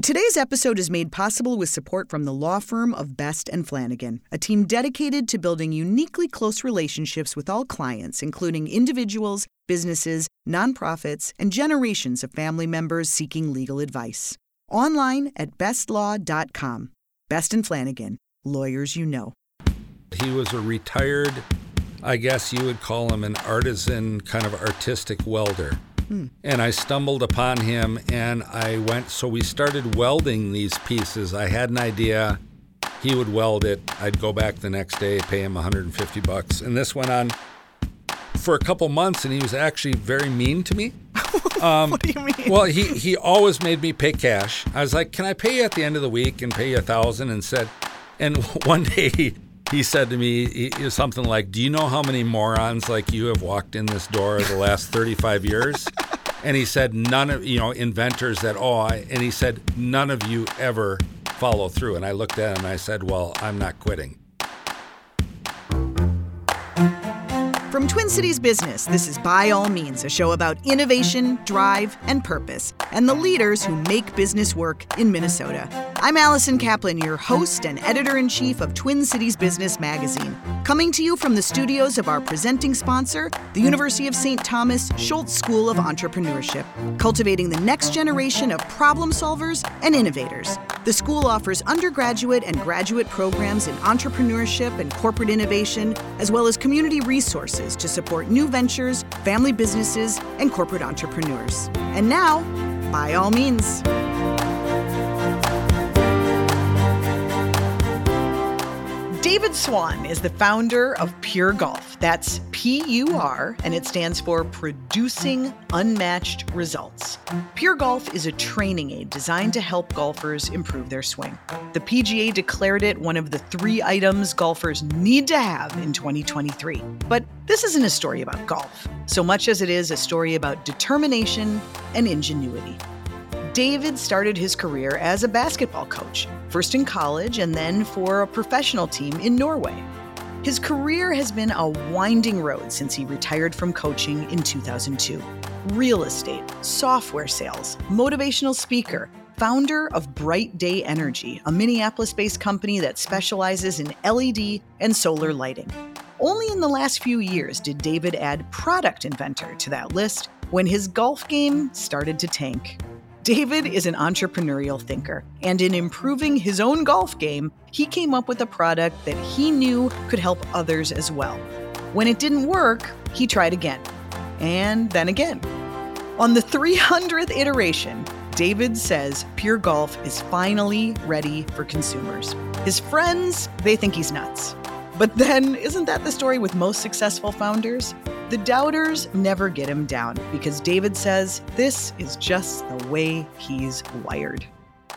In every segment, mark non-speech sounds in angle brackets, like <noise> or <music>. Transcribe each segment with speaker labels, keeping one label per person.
Speaker 1: Today's episode is made possible with support from the law firm of Best and Flanagan, a team dedicated to building uniquely close relationships with all clients, including individuals, businesses, nonprofits, and generations of family members seeking legal advice. Online at bestlaw.com. Best and Flanagan, lawyers you know.
Speaker 2: He was a retired, I guess you would call him an artisan, kind of artistic welder. Hmm. And I stumbled upon him and I went, so we started welding these pieces. I had an idea. He would weld it. I'd go back the next day, pay him 150 bucks. And this went on for a couple months and he was actually very mean to me. <laughs>
Speaker 1: what do you mean?
Speaker 2: Well, he, he always made me pay cash. I was like, "Can I pay you at the end of the week and pay you a thousand? And said, and <laughs> one day he, he said to me he, he something like, "Do you know how many morons like you have walked in this door the last 35 years?" And he said, "None of you know inventors that oh," I, and he said, "None of you ever follow through." And I looked at him and I said, "Well, I'm not quitting."
Speaker 1: From Twin Cities Business, this is By All Means, a show about innovation, drive, and purpose, and the leaders who make business work in Minnesota. I'm Allison Kaplan, your host and editor in chief of Twin Cities Business Magazine, coming to you from the studios of our presenting sponsor, the University of St. Thomas Schulze School of Entrepreneurship, cultivating the next generation of problem solvers and innovators. The school offers undergraduate and graduate programs in entrepreneurship and corporate innovation, as well as community resources to support new ventures, family businesses, and corporate entrepreneurs. And now, by all means. David Swan is the founder of PUR Golf. That's P U R, and it stands for Producing Unmatched Results. PUR Golf is a training aid designed to help golfers improve their swing. The PGA declared it one of the three items golfers need to have in 2023. But this isn't a story about golf, so much as it is a story about determination and ingenuity. David started his career as a basketball coach, first in college and then for a professional team in Norway. His career has been a winding road since he retired from coaching in 2002. Real estate, software sales, motivational speaker, founder of Bright Day Energy, a Minneapolis based company that specializes in LED and solar lighting. Only in the last few years did David add product inventor to that list when his golf game started to tank. David is an entrepreneurial thinker, and in improving his own golf game, he came up with a product that he knew could help others as well. When it didn't work, he tried again, and then again. On the 300th iteration, David says PUR Golf is finally ready for consumers. His friends, they think he's nuts. But then, isn't that the story with most successful founders? The doubters never get him down because David says this is just the way he's wired.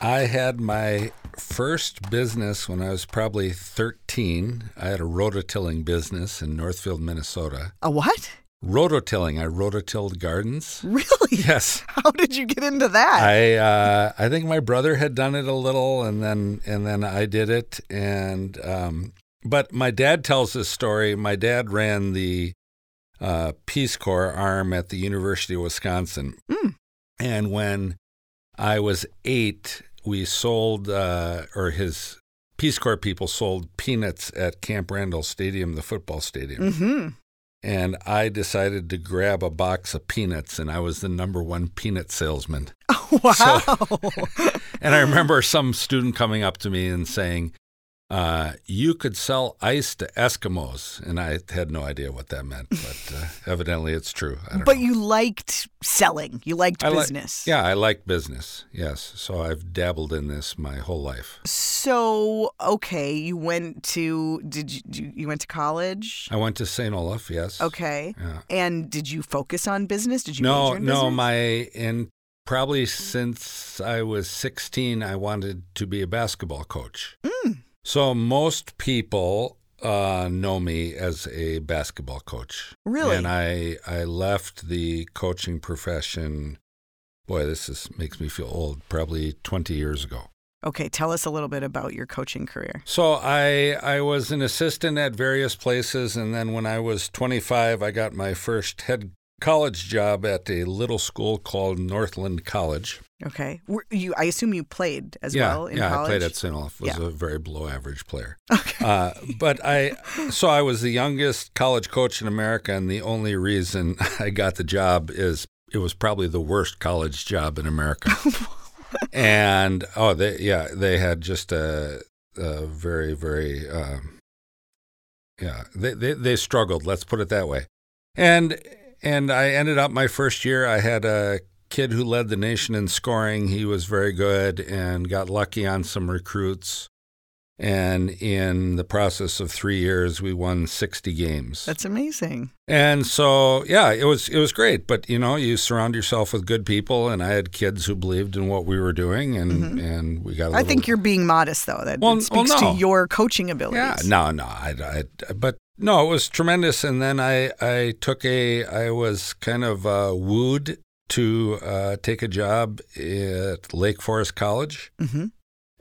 Speaker 2: I had my first business when I was probably 13. I had a rototilling business in Northfield, Minnesota.
Speaker 1: A what?
Speaker 2: Rototilling. I rototilled gardens.
Speaker 1: Really?
Speaker 2: Yes. <laughs>
Speaker 1: How did you get into that?
Speaker 2: I uh, I think my brother had done it a little, and then and then I did it. And um, but my dad tells this story. My dad ran the uh, Peace Corps arm at the University of Wisconsin,
Speaker 1: Mm.
Speaker 2: and when I was eight, we sold, uh, or his Peace Corps people sold peanuts at Camp Randall Stadium, the football stadium.
Speaker 1: mm-hmm.
Speaker 2: And I decided to grab a box of peanuts, and I was the number one peanut salesman.
Speaker 1: Oh, <laughs> Wow. <laughs>
Speaker 2: And I remember some student coming up to me and saying, uh, You could sell ice to Eskimos. And I had no idea what that meant, but uh, <laughs> evidently it's true.
Speaker 1: But
Speaker 2: know.
Speaker 1: you liked selling. You liked
Speaker 2: I
Speaker 1: business.
Speaker 2: yeah, I like business. Yes. So I've dabbled in this my whole life.
Speaker 1: So okay, you went to did you you, went to college?
Speaker 2: I went to St. Olaf, yes.
Speaker 1: Okay.
Speaker 2: Yeah.
Speaker 1: And did you focus on business? Did you
Speaker 2: No,
Speaker 1: major in
Speaker 2: no, my in probably since I was 16 I wanted to be a basketball coach.
Speaker 1: Mm.
Speaker 2: So most people uh, know me as a basketball coach.
Speaker 1: Really?
Speaker 2: And I I left the coaching profession boy, this is makes me feel old, probably 20 years ago.
Speaker 1: Okay, tell us a little bit about your coaching career.
Speaker 2: So I I was an assistant at various places, and then when I was 25, I got my first head college job at a little school called Northland College.
Speaker 1: Okay. Were you, I assume you played as
Speaker 2: yeah,
Speaker 1: well in
Speaker 2: yeah,
Speaker 1: college.
Speaker 2: I played at. Olaf. Was
Speaker 1: Yeah.
Speaker 2: a very below average player. <laughs>
Speaker 1: Okay.
Speaker 2: Uh, but I, so I was the youngest college coach in America, and the only reason <laughs> I got the job is it was probably the worst college job in America. <laughs> and oh, they yeah, they had just a, a very very um, yeah, they, they they struggled. Let's put it that way. And and I ended up my first year. I had a kid who led the nation in scoring. He was very good and got lucky on some recruits. And in the process of three years, we won 60 games.
Speaker 1: That's amazing.
Speaker 2: And so, yeah, it was it was great. But you know, you surround yourself with good people, and I had kids who believed in what we were doing, and and we got. A
Speaker 1: Mm-hmm. I think you're being modest, though. That
Speaker 2: Well,
Speaker 1: speaks
Speaker 2: well, no.
Speaker 1: to your coaching abilities.
Speaker 2: Yeah, no, no, I, I, but no, it was tremendous. And then I, I took a, I was kind of uh, wooed to uh, take a job at Lake Forest College,
Speaker 1: hmm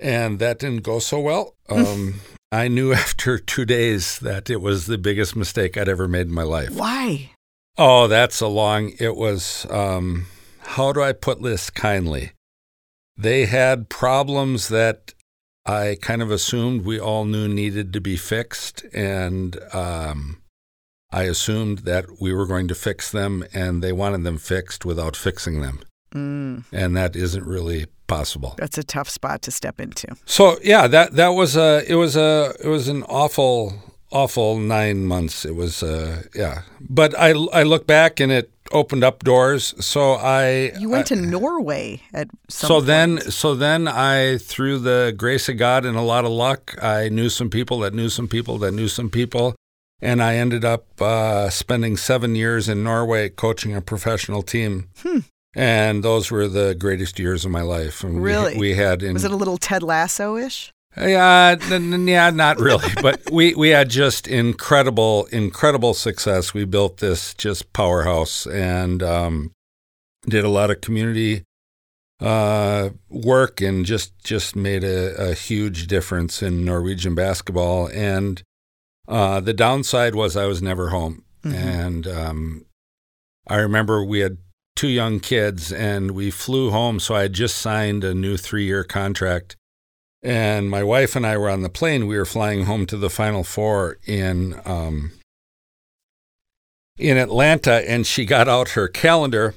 Speaker 2: and that didn't go so well. Um, I knew <laughs> after two days that it was the biggest mistake I'd ever made in my life.
Speaker 1: Why?
Speaker 2: Oh, that's a long. It was. Um, how do I put this kindly? They had problems that I kind of assumed we all knew needed to be fixed, and um, I assumed that we were going to fix them, and they wanted them fixed without fixing them,
Speaker 1: Mm,
Speaker 2: and that isn't really possible.
Speaker 1: that's a tough spot to step into.
Speaker 2: So yeah, that that was a it was a it was an awful awful nine months. It was uh yeah, but I I look back and it opened up doors. So I
Speaker 1: You went
Speaker 2: I-
Speaker 1: to Norway at some
Speaker 2: so
Speaker 1: point.
Speaker 2: then so then I through the grace of God and a lot of luck, I knew some people that knew some people that knew some people. And I ended up uh, spending seven years in Norway coaching a professional team.
Speaker 1: Hmm.
Speaker 2: And those were the greatest years of my life. And we-
Speaker 1: Really?
Speaker 2: we, had in
Speaker 1: was it a little Ted Lasso ish?
Speaker 2: Yeah, n- n- yeah, not really, but we we had just incredible, incredible success. We built this just powerhouse and um, did a lot of community uh, work and just just made a, a huge difference in Norwegian basketball. And uh, the downside was I was never home,
Speaker 1: Mhm.
Speaker 2: and um, I remember we had two young kids, and we flew home. So I had just signed a new three year contract. And my wife and I were on the plane. We were flying home to the Final Four in um, in Atlanta, and she got out her calendar.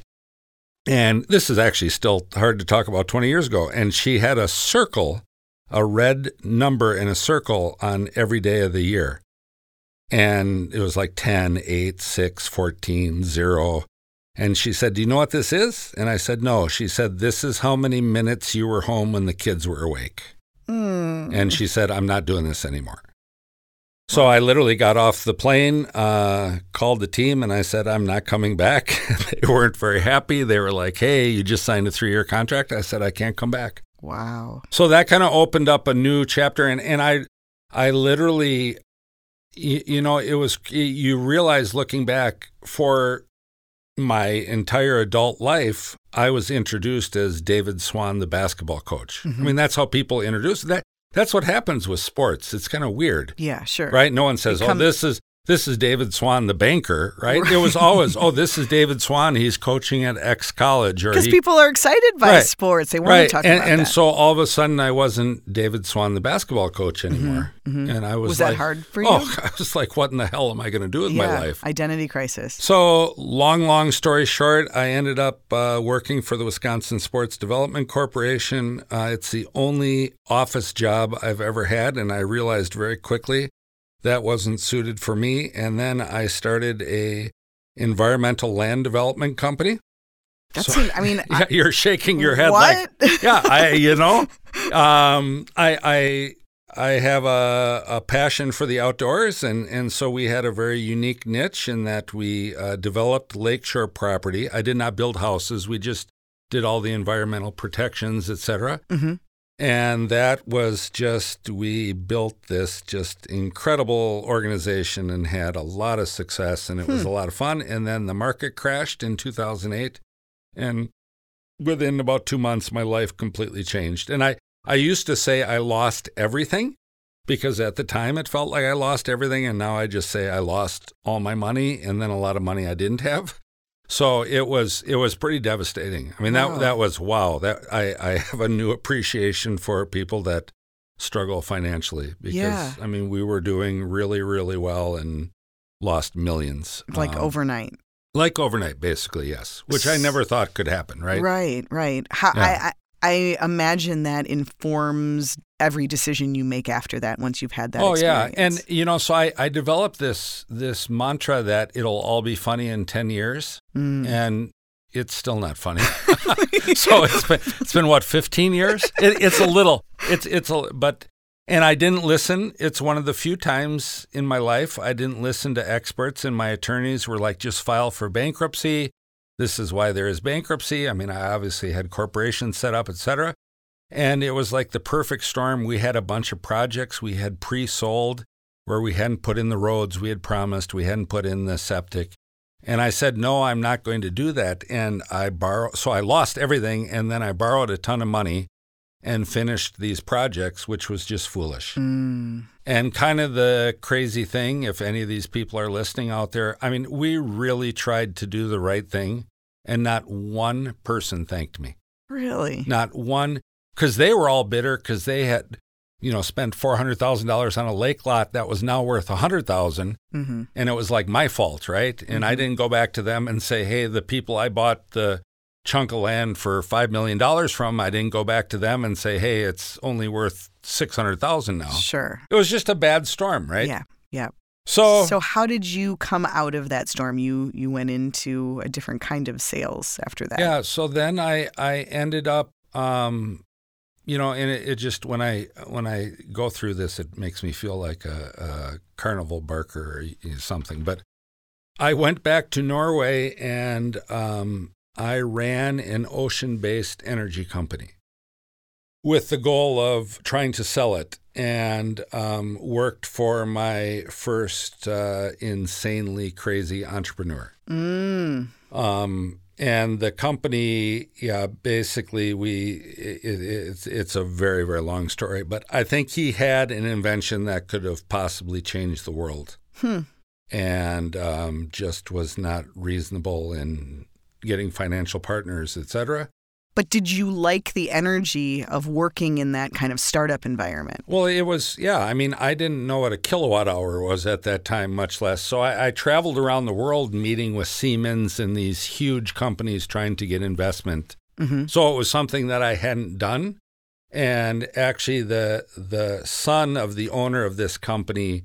Speaker 2: And this is actually still hard to talk about 20 years ago. And she had a circle, a red number in a circle on every day of the year. And it was like 10, 8, 6, 14, 0. And she said, Do you know what this is? And I said, No. She said, This is how many minutes you were home when the kids were awake.
Speaker 1: Mm.
Speaker 2: And she said, I'm not doing this anymore. So I literally got off the plane, uh, called the team, and I said, I'm not coming back. <laughs> they weren't very happy. They were like, Hey, you just signed a three year contract. I said, I can't come back.
Speaker 1: Wow.
Speaker 2: So that kind of opened up a new chapter. And, and I, I literally, you, you know, it was, you realize looking back for my entire adult life, I was introduced as David Swan, the basketball coach.
Speaker 1: Mhm.
Speaker 2: I mean, that's how people introduce that. That's what happens with sports. It's kind of weird,
Speaker 1: Yeah, sure.
Speaker 2: right? No one says,
Speaker 1: Become-
Speaker 2: "Oh, this is this is David Swan, the banker," right? It was always, "Oh, this is David Swan. He's coaching at X college," or
Speaker 1: Because people are excited by
Speaker 2: Right.
Speaker 1: sports. They want
Speaker 2: right.
Speaker 1: to talk
Speaker 2: and,
Speaker 1: about
Speaker 2: and
Speaker 1: that.
Speaker 2: so all of a sudden, I wasn't David Swan, the basketball coach anymore,
Speaker 1: mhm.
Speaker 2: and I was,
Speaker 1: Was that hard for you?
Speaker 2: Oh, <laughs> I was like, "What in the hell am I going to do with
Speaker 1: yeah,
Speaker 2: my life?"
Speaker 1: identity crisis.
Speaker 2: So, long, long story short, I ended up uh, working for the Wisconsin Sports Development Corporation. Uh, it's the only office job I've ever had, and I realized very quickly that wasn't suited for me. And then I started a environmental land development company.
Speaker 1: That
Speaker 2: So-
Speaker 1: seems, I mean, <laughs>
Speaker 2: Yeah, you're shaking your head
Speaker 1: what?
Speaker 2: like, yeah, I, you <laughs> know, um, I, I, I have a, a passion for the outdoors, and, and so we had a very unique niche in that we uh, developed lakeshore property. I did not build houses; we just did all the environmental protections, et cetera.
Speaker 1: Mhm.
Speaker 2: And that was just we built this just incredible organization and had a lot of success, and it was hmm. a lot of fun. And then the market crashed in 2008, and within about two months, my life completely changed. And I, I used to say I lost everything because at the time it felt like I lost everything. And now I just say I lost all my money and then a lot of money I didn't have. So it was it was pretty devastating. I mean
Speaker 1: Wow.
Speaker 2: that that was wow. That I I have a new appreciation for people that struggle financially because
Speaker 1: Yeah.
Speaker 2: I mean we were doing really really well and lost millions.
Speaker 1: Like
Speaker 2: Um,
Speaker 1: overnight.
Speaker 2: like overnight basically, yes, which I never thought could happen, right?
Speaker 1: Right, right. How,
Speaker 2: Yeah.
Speaker 1: I, I I imagine that informs every decision you make after that once you've had that
Speaker 2: oh yeah, and you know, so I I developed this this mantra that it'll all be funny in 10 years
Speaker 1: Mm.
Speaker 2: and it's still not funny. <laughs> <laughs> so it's been it's been what 15 years. It, it's a little. It's it's a but and I didn't listen. It's one of the few times in my life I didn't listen to experts and my attorneys were like just file for bankruptcy. This is why there is bankruptcy. I mean, I obviously had corporations set up, etc. And it was like the perfect storm. We had a bunch of projects we had pre-sold where we hadn't put in the roads we had promised, we hadn't put in the septic. And I said, no, I'm not going to do that. And I borrow, so I lost everything. And then I borrowed a ton of money and finished these projects, which was just foolish.
Speaker 1: Mm.
Speaker 2: And kind of the crazy thing, if any of these people are listening out there, I mean, we really tried to do the right thing. And not one person thanked me.
Speaker 1: Really?
Speaker 2: Not one, because they were all bitter because they had, you know, spent $400,000 on a lake lot that was now worth 100000
Speaker 1: hmm
Speaker 2: and it was like my fault, right? And I
Speaker 1: Mhm.
Speaker 2: didn't go back to them and say, "Hey, the people I bought the chunk of land for five million dollars from," I didn't go back to them and say, "Hey, it's only worth six hundred thousand now."
Speaker 1: Sure.
Speaker 2: It was just a bad storm, right?
Speaker 1: Yeah. Yeah.
Speaker 2: So,
Speaker 1: So how did you come out of that storm? You you went into a different kind of sales after that.
Speaker 2: yeah. So then I I ended up, um, you know, and it, it just when I when I go through this, it makes me feel like a, a carnival barker or something. But I went back to Norway and um, I ran an ocean based energy company with the goal of trying to sell it and um, worked for my first uh, insanely crazy entrepreneur.
Speaker 1: Mm.
Speaker 2: Um, and the company, yeah, basically, we it, it's it's a very very long story, but I think he had an invention that could have possibly changed the world,
Speaker 1: Hmm.
Speaker 2: and um, just was not reasonable in getting financial partners, et cetera.
Speaker 1: But did you like the energy of working in that kind of startup environment?
Speaker 2: Well, it was, yeah. I mean, I didn't know what a kilowatt hour was at that time, much less. So I, I traveled around the world meeting with Siemens and these huge companies trying to get investment.
Speaker 1: hmm
Speaker 2: So it was something that I hadn't done. And actually, the the son of the owner of this company,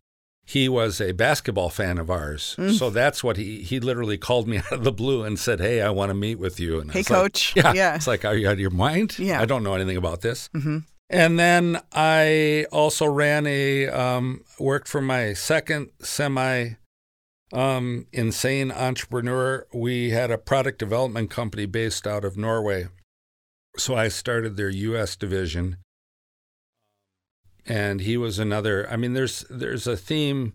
Speaker 2: he was a basketball fan of ours.
Speaker 1: Mm.
Speaker 2: So that's what he he literally called me <laughs> out of the blue and said, "Hey, I want to meet with you." And
Speaker 1: Hey,
Speaker 2: was like,
Speaker 1: coach.
Speaker 2: yeah,
Speaker 1: Yeah.
Speaker 2: It's like, are you out of your mind?
Speaker 1: Yeah.
Speaker 2: I don't know anything about this.
Speaker 1: hmm
Speaker 2: And then I also ran a um, worked for my second semi um, insane entrepreneur. We had a product development company based out of Norway, so I started their U.S. division. And he was another. I mean, there's there's a theme,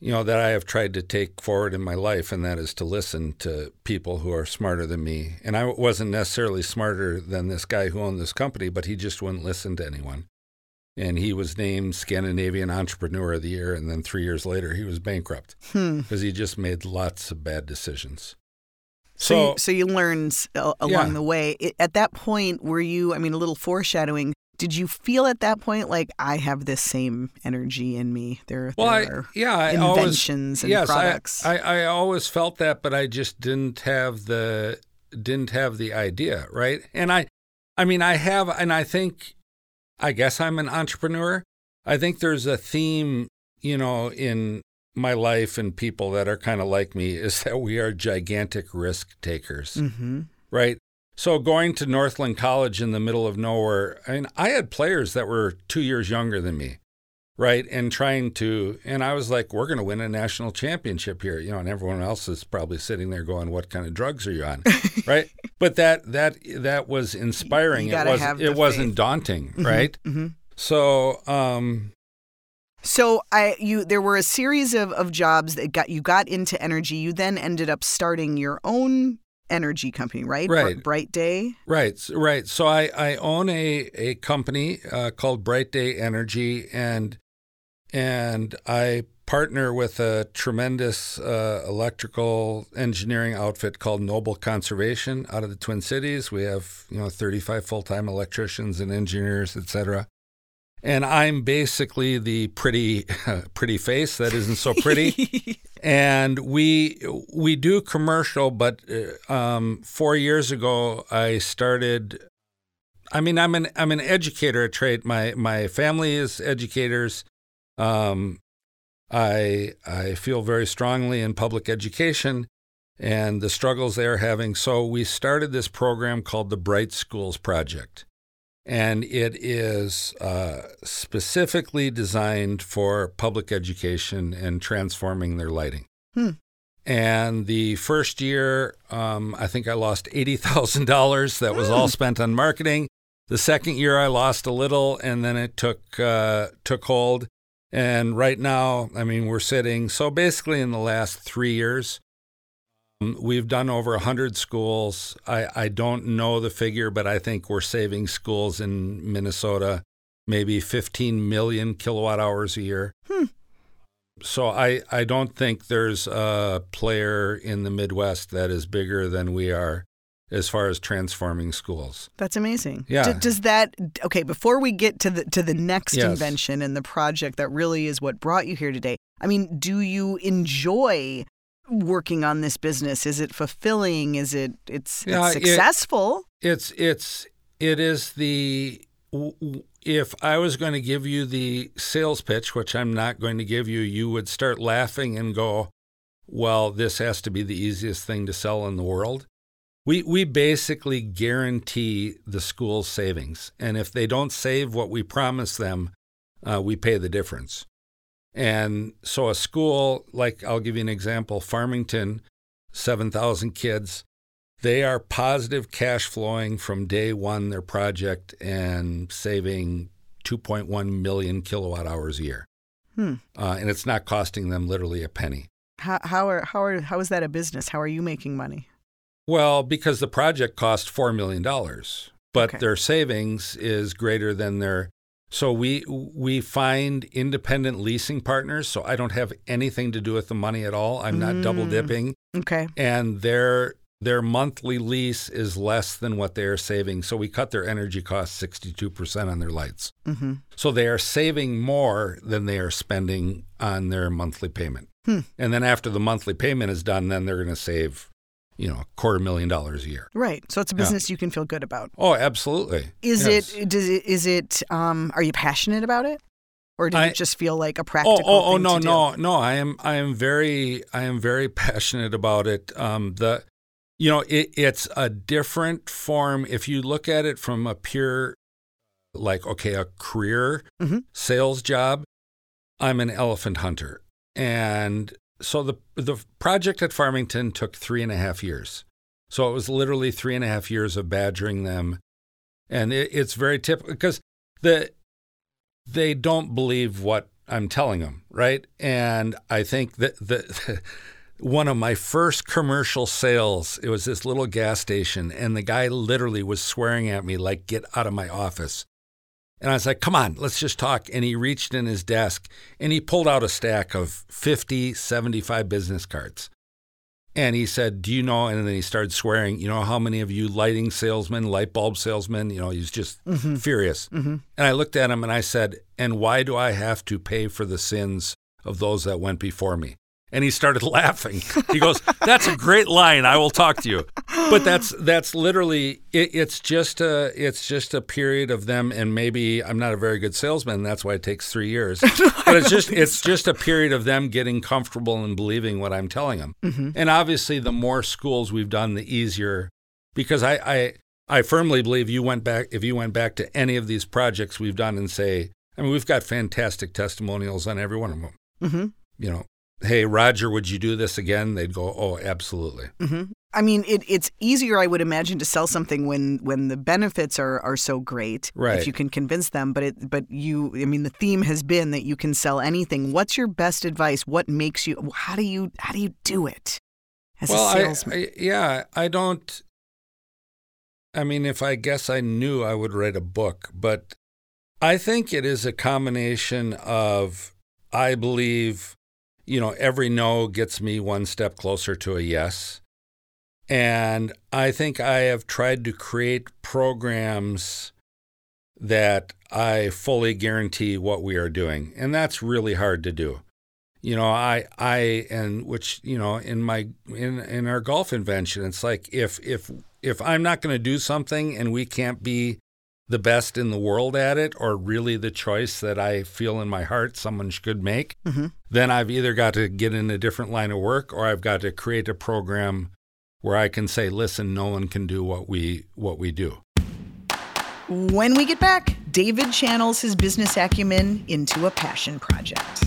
Speaker 2: you know, that I have tried to take forward in my life, and that is to listen to people who are smarter than me. And I wasn't necessarily smarter than this guy who owned this company, but he just wouldn't listen to anyone. And he was named Scandinavian Entrepreneur of the Year, and then three years later, he was bankrupt
Speaker 1: Hmm.
Speaker 2: because he just made lots of bad decisions.
Speaker 1: So,
Speaker 2: So,
Speaker 1: you, so you learned along
Speaker 2: Yeah.
Speaker 1: the way. At that point, were you? I mean, a little foreshadowing. Did you feel at that point like I have this same energy in me? There,
Speaker 2: well, I,
Speaker 1: are
Speaker 2: yeah, I always,
Speaker 1: inventions and
Speaker 2: yes, I-
Speaker 1: products.
Speaker 2: I, I always felt that, but I just didn't have the didn't have the idea, right? And I, I mean, I have, and I think, I guess I'm an entrepreneur. I think there's a theme, you know, in my life and people that are kind of like me is that we are gigantic risk takers,
Speaker 1: mm-hmm.
Speaker 2: right? So going to Northland College in the middle of nowhere, I mean, I had players that were two years younger than me, right? And trying to, and I was like, we're going to win a national championship here, you know, and everyone else is probably sitting there going, what kind of drugs are you on, <laughs> right? But that that that was inspiring. It wasn't it wasn't daunting,
Speaker 1: Mhm,
Speaker 2: right?
Speaker 1: hmm
Speaker 2: So, um,
Speaker 1: So I you there were a series of, of jobs that got you got into energy. You then ended up starting your own energy company, right?
Speaker 2: Right.
Speaker 1: Bright Day.
Speaker 2: Right, right. So I, I own a, a company uh, called Bright Day Energy, and and I partner with a tremendous uh, electrical engineering outfit called Noble Conservation out of the Twin Cities. We have you know 35 full-time electricians and engineers, et cetera. And I'm basically the pretty, <laughs> pretty face that isn't so pretty. <laughs> and we we do commercial, but uh, um, four years ago I started. I mean, I'm an I'm an educator at trade. My my family is educators. Um, I I feel very strongly in public education and the struggles they're having. So we started this program called the Bright Schools Project and it is uh, specifically designed for public education and transforming their lighting.
Speaker 1: Hmm.
Speaker 2: And the first year, um, I think I lost eighty thousand dollars. That was all hmm. spent on marketing. The second year, I lost a little, and then it took uh, took hold. And right now, I mean, we're sitting. So basically, in the last three years, we've done over 100 schools. I, I don't know the figure, but I think we're saving schools in Minnesota maybe 15 million kilowatt hours a year.
Speaker 1: Hmm.
Speaker 2: So I, I don't think there's a player in the Midwest that is bigger than we are as far as transforming schools.
Speaker 1: That's amazing.
Speaker 2: Yeah.
Speaker 1: D- does that okay? Before we get to the to the next
Speaker 2: yes.
Speaker 1: invention and the project that really is what brought you here today, I mean, do you enjoy working on this business? Is it fulfilling? Is it it's,
Speaker 2: yeah,
Speaker 1: it's successful?
Speaker 2: It, it's it's it is the if I was going to give you the sales pitch, which I'm not going to give you, you would start laughing and go, "Well, this has to be the easiest thing to sell in the world." We we basically guarantee the school's savings, and if they don't save what we promise them, uh, we pay the difference. And so a school, like I'll give you an example Farmington, 7,000 kids, they are positive cash flowing from day one, their project, and saving 2.1 million kilowatt hours a year.
Speaker 1: Hmm.
Speaker 2: Uh, and it's not costing them literally a penny.
Speaker 1: How, how, are, how, are, how is that a business? How are you making money?
Speaker 2: Well, because the project cost $4 million, but
Speaker 1: Okay.
Speaker 2: their savings is greater than their so we we find independent leasing partners. So I don't have anything to do with the money at all. I'm not double
Speaker 1: Mm.
Speaker 2: dipping,
Speaker 1: Okay.
Speaker 2: and their their monthly lease is less than what they are saving. So we cut their energy costs 62% on their lights.
Speaker 1: Mm-hmm.
Speaker 2: So they are saving more than they are spending on their monthly payment.
Speaker 1: Hmm.
Speaker 2: And then after the monthly payment is done, then they're going to save, you know, a quarter million dollars a year.
Speaker 1: Right. So it's a
Speaker 2: Yeah.
Speaker 1: business you can feel good about.
Speaker 2: Oh, absolutely.
Speaker 1: Is
Speaker 2: Yes.
Speaker 1: it? Does it? Is it? Um, are you passionate about it, or did
Speaker 2: I-
Speaker 1: it just feel like a
Speaker 2: Oh,
Speaker 1: practical?
Speaker 2: oh, oh
Speaker 1: thing
Speaker 2: no,
Speaker 1: do?
Speaker 2: no, no. I am, I am very, I am very <laughs> passionate about it. Um, the, you know, it, it's a different form. If you look at it from a pure, like, okay, a career
Speaker 1: Mhm.
Speaker 2: sales job, I'm an elephant hunter, and so the the project at Farmington took three and a half years. So it was literally three and a half years of badgering them, and it, it's very typical because the they don't believe what I'm telling them, right? And I think that the <laughs> one of my first commercial sales, it was this little gas station, and the guy literally was swearing at me like, "Get out of my office." And I was like, come on, let's just talk. And he reached in his desk and he pulled out a stack of 50, 75 business cards. And he said, Do you know? And then he started swearing, You know how many of you lighting salesmen, light bulb salesmen, you know, he's just furious.
Speaker 1: Mhm.
Speaker 2: And I looked at him and I said, And why do I have to pay for the sins of those that went before me? And he started <laughs> laughing. He goes, "That's a great line. I will talk to you." But that's that's literally it, it's just a it's just a period of them, and maybe I'm not a very good salesman. That's why it takes three years. <laughs> But it's just it's just a period of them getting comfortable and believing what I'm telling them. And obviously, the more schools we've done, the easier. Because I I I firmly believe you went back if you went back to any of these projects we've done and say, I mean, we've got fantastic testimonials on every one of them.
Speaker 1: Mm-hmm.
Speaker 2: You know, hey Roger, would you do this again? They'd go, oh, absolutely.
Speaker 1: Mm-hmm. I mean, it, it's easier, I would imagine, to sell something when when the benefits are, are so great.
Speaker 2: Right.
Speaker 1: If you can convince them, but it but you, I mean, the theme has been that you can sell anything. What's your best advice? What makes you? How do you how do you do it as
Speaker 2: well,
Speaker 1: a
Speaker 2: I,
Speaker 1: salesman?
Speaker 2: I, yeah, I don't. I mean, if I guess I knew, I would write a book. But I think it is a combination of I believe you know, every no gets me one step closer to a yes. And I think I have tried to create programs that I fully guarantee what we are doing. And that's really hard to do. You know, I I and which, you know, in my in in our golf invention, it's like if if if I'm not going to do something and we can't be the best in the world at it or really the choice that I feel in my heart someone should make, mm-hmm. then I've either got to get in a different line of work or I've got to create a program where I can say, listen, no one can do what we what we do.
Speaker 1: When we get back, David channels his business acumen into a passion project.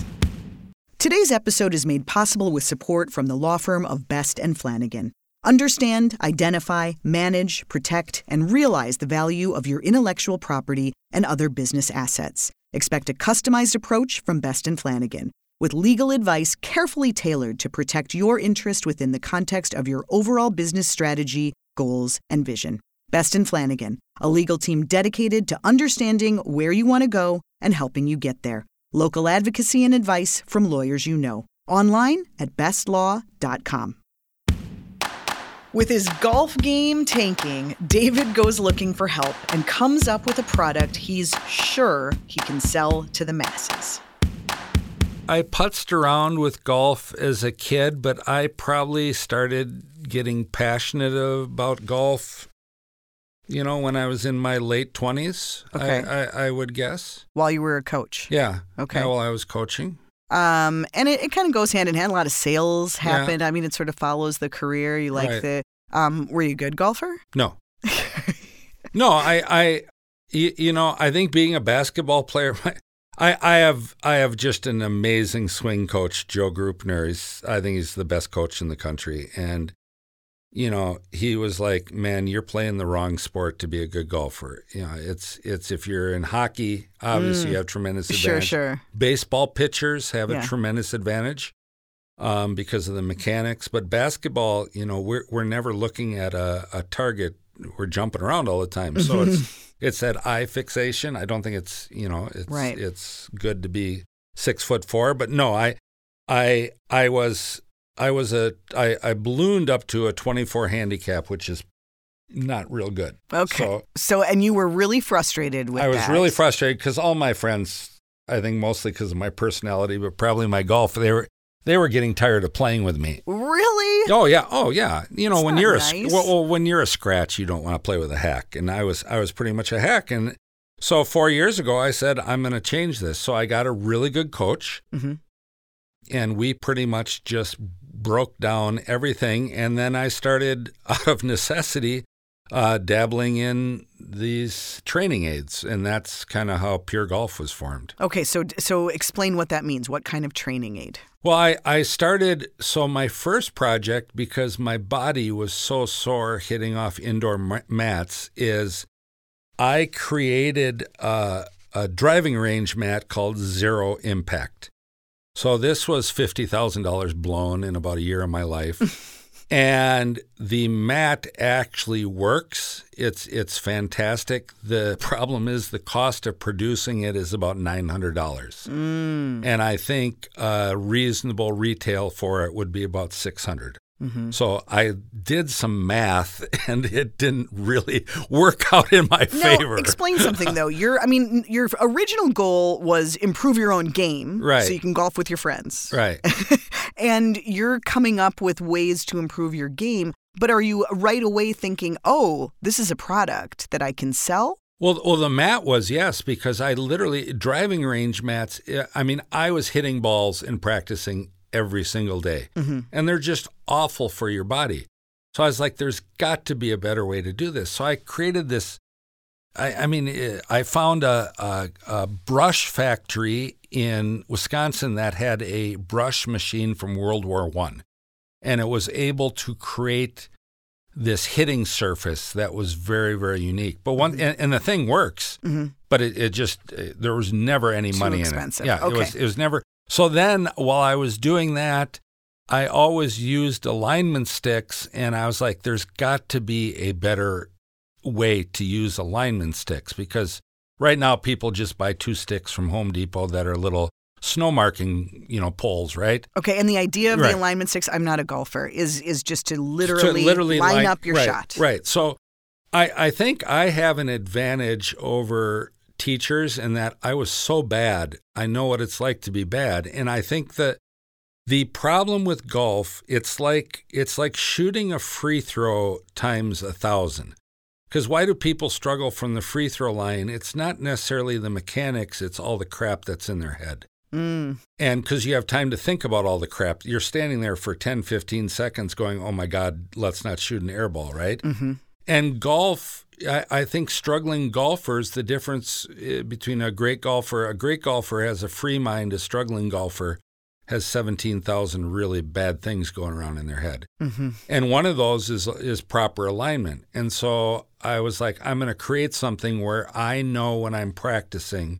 Speaker 1: Today's episode is made possible with support from the law firm of Best and Flanagan. Understand, identify, manage, protect, and realize the value of your intellectual property and other business assets. Expect a customized approach from Best and Flanagan, with legal advice carefully tailored to protect your interest within the context of your overall business strategy, goals, and vision. Best and Flanagan, a legal team dedicated to understanding where you want to go and helping you get there. Local advocacy and advice from lawyers you know. Online at bestlaw.com. With his golf game tanking, David goes looking for help and comes up with a product he's sure he can sell to the masses.
Speaker 2: I putzed around with golf as a kid, but I probably started getting passionate about golf you know, when I was in my late 20s, okay. I, I, I, would guess.
Speaker 1: While you were a coach?
Speaker 2: Yeah.
Speaker 1: Okay.
Speaker 2: Yeah, while I was coaching.
Speaker 1: Um, and it, it kind of goes hand in hand. A lot of sales happened. Yeah. I mean, it sort of follows the career. You like right. the, um, were you a good golfer?
Speaker 2: No. <laughs> no, I, I, you know, I think being a basketball player, <laughs> I, I have, I have just an amazing swing coach, Joe Grupner. He's, I think he's the best coach in the country. And, you know, he was like, "Man, you're playing the wrong sport to be a good golfer." You know, it's it's if you're in hockey, obviously mm. you have tremendous advantage.
Speaker 1: Sure, sure.
Speaker 2: Baseball pitchers have yeah. a tremendous advantage um, because of the mechanics, but basketball, you know, we're we're never looking at a, a target. We're jumping around all the time, so it's it's that eye fixation. I don't think it's you know it's
Speaker 1: right.
Speaker 2: it's good to be six foot four, but no, I I I was I was a I, I ballooned up to a 24 handicap, which is not real good.
Speaker 1: Okay. So, so and you were really frustrated with that.
Speaker 2: I was
Speaker 1: that.
Speaker 2: really frustrated because all my friends, I think mostly because of my personality, but probably my golf, they were they were getting tired of playing with me.
Speaker 1: Really?
Speaker 2: Oh yeah. Oh yeah. You know
Speaker 1: That's
Speaker 2: when you're
Speaker 1: nice.
Speaker 2: a well, well, when you're a scratch, you don't want to play with a hack, and I was I was pretty much a hack, and so four years ago I said I'm going to change this. So I got a really good coach. Mm-hmm. And we pretty much just broke down everything. And then I started, <laughs> out of necessity, uh, dabbling in these training aids, and that's kind of how PUR Golf was formed.
Speaker 1: Okay, so so explain what that means. What kind of training aid?
Speaker 2: Well, I, I started so my first project because my body was so sore hitting off indoor mats is I created a, a driving range mat called Zero Impact. So this was $50,000 blown in about a year of my life. <laughs> and the mat actually works. It's it's fantastic. The problem is the cost of producing it is about $900. Mm. And I think a reasonable retail for it would be about 600. Mm-hmm. So I did some math <laughs> and it didn't really work out in my favor.
Speaker 1: explain something though. <laughs> Your I mean your original goal was improve your own game
Speaker 2: right.
Speaker 1: so you can golf with your friends.
Speaker 2: Right. <laughs>
Speaker 1: and you're coming up with ways to improve your game, but are you right away thinking, "Oh, this is a product that I can sell?"
Speaker 2: Well, well, the mat was yes, because I literally driving range mats. I mean, I was hitting balls and practicing every single day. Mm-hmm. And they're just awful for your body. So I was like, there's got to be a better way to do this. So I created this. I, I mean, eh, I found a, a, a brush factory in Wisconsin that had a brush machine from World War One, and it was able to create this hitting surface that was very very unique but one mm-hmm. and, and, the thing works mm-hmm. but it, it, just eh, there was never any
Speaker 1: Too
Speaker 2: money
Speaker 1: expensive.
Speaker 2: in it yeah
Speaker 1: okay.
Speaker 2: it was it was never so then while I was doing that, I always used alignment sticks, and I was like, there's got to be a better way to use alignment sticks because right now people just buy two sticks from Home Depot that are little snow marking, you know, poles, right?
Speaker 1: Okay, and the idea of
Speaker 2: Right.
Speaker 1: the alignment sticks, I'm not a golfer, is is just to literally,
Speaker 2: to literally
Speaker 1: line
Speaker 2: line-
Speaker 1: up your
Speaker 2: right,
Speaker 1: shot.
Speaker 2: Right. So I, I think I have an advantage over teachers and that I was so bad. I know what it's like to be bad. And I think that the problem with golf, it's like it's like shooting a free throw times a thousand. Because why do people struggle from the free throw line? It's not necessarily the mechanics, it's all the crap that's in their head.
Speaker 1: Mm,
Speaker 2: And because you have time to think about all the crap, you're standing there for 10, 15 seconds going, oh my God, let's not shoot an air ball, right?
Speaker 1: hmm
Speaker 2: And golf, I, I think struggling golfers, the difference eh, between a great golfer, a great golfer has a free mind, a struggling golfer has 17,000 really bad things going around in their head.
Speaker 1: hmm
Speaker 2: And one of those is is proper alignment. And so I was like, I'm going to create something where I know when I'm practicing,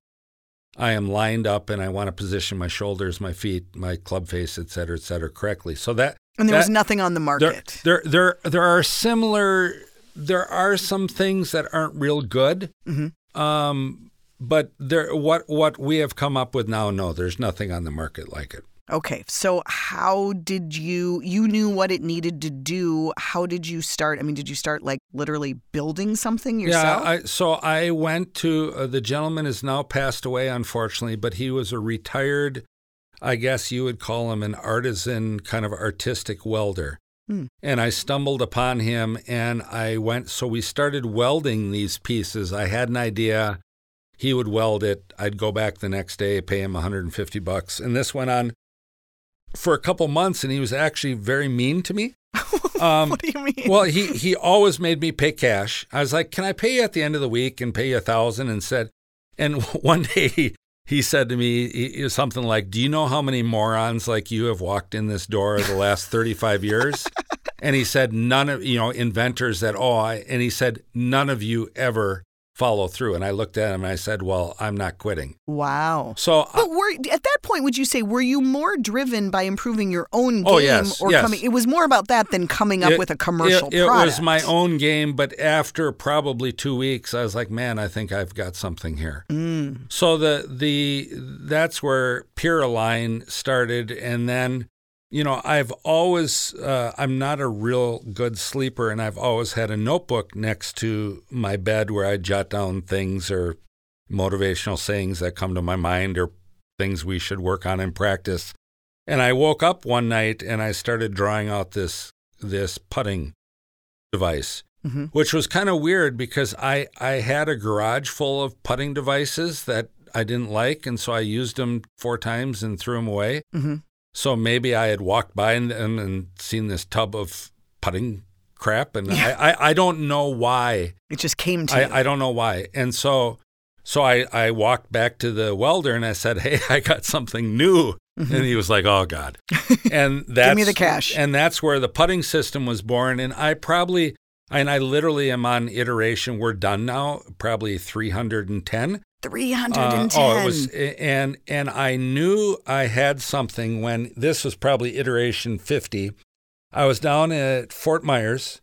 Speaker 2: I am lined up and I want to position my shoulders, my feet, my club face, et cetera, et cetera, correctly. So that
Speaker 1: And there was nothing on the
Speaker 2: there,
Speaker 1: market.
Speaker 2: there, there, there are similar. There are some things that aren't real good.
Speaker 1: Mhm.
Speaker 2: Um, but there, what what we have come up with now, no, there's nothing on the market like it.
Speaker 1: Okay, so how did you you knew what it needed to do? How did you start? I mean, did you start like literally building something yourself?
Speaker 2: Yeah, I, so I went to uh, the gentleman is now passed away, unfortunately, but he was a retired, I guess you would call him an artisan, kind of artistic welder.
Speaker 1: Hmm.
Speaker 2: And I stumbled upon him, and I went. So we started welding these pieces. I had an idea. He would weld it. I'd go back the next day, pay him 150 bucks, and this went on for a couple months. And he was actually very mean to me. <laughs> Um,
Speaker 1: what do you mean?
Speaker 2: well, he he always made me pay cash. I was like, "Can I pay you at the end of the week and pay you a thousand? And said, and <laughs> one day he, he said to me he, he something like, "Do you know how many morons like you have walked in this door the last <laughs> thirty five years?" and he said, "None of you know inventors that all." And he said, "None of you ever follow through." And I looked at him and I said, "Well, I'm not quitting."
Speaker 1: wow.
Speaker 2: So I-
Speaker 1: But were at that point would you say were you more driven by improving your own game
Speaker 2: Oh, yes,
Speaker 1: or
Speaker 2: yes.
Speaker 1: coming it was more about that than coming up
Speaker 2: It-
Speaker 1: with a commercial
Speaker 2: It, it
Speaker 1: product.
Speaker 2: was my own game, but after probably two weeks, I was like, "Man, I think I've got something here."
Speaker 1: Mm.
Speaker 2: So the the that's where PUR Align started, and then you know I've always uh, I'm not a real good sleeper, and I've always had a notebook next to my bed where I jot down things or motivational sayings that come to my mind or things we should work on in practice. And I woke up one night and I started drawing out this this putting device
Speaker 1: Mhm.
Speaker 2: which was kind of weird because I, I had a garage full of putting devices that I didn't like, and so I used them four times and threw them away.
Speaker 1: Mhm.
Speaker 2: So maybe I had walked by and, and, and seen this tub of putting crap, and I, I, I don't know why.
Speaker 1: It just came to you.
Speaker 2: I, I don't know why. And so so I, I walked back to the welder and I said, Hey, <laughs> I got something new. And he was like, Oh God. <laughs> And that's
Speaker 1: Mm-hmm. me the cash.
Speaker 2: And that's where the putting system was born. And I probably and I literally am on iteration. We're done now, probably 310.
Speaker 1: 310.
Speaker 2: Uh, oh, it was, and and I knew I had something when this was probably iteration 50. I was down at Fort Myers,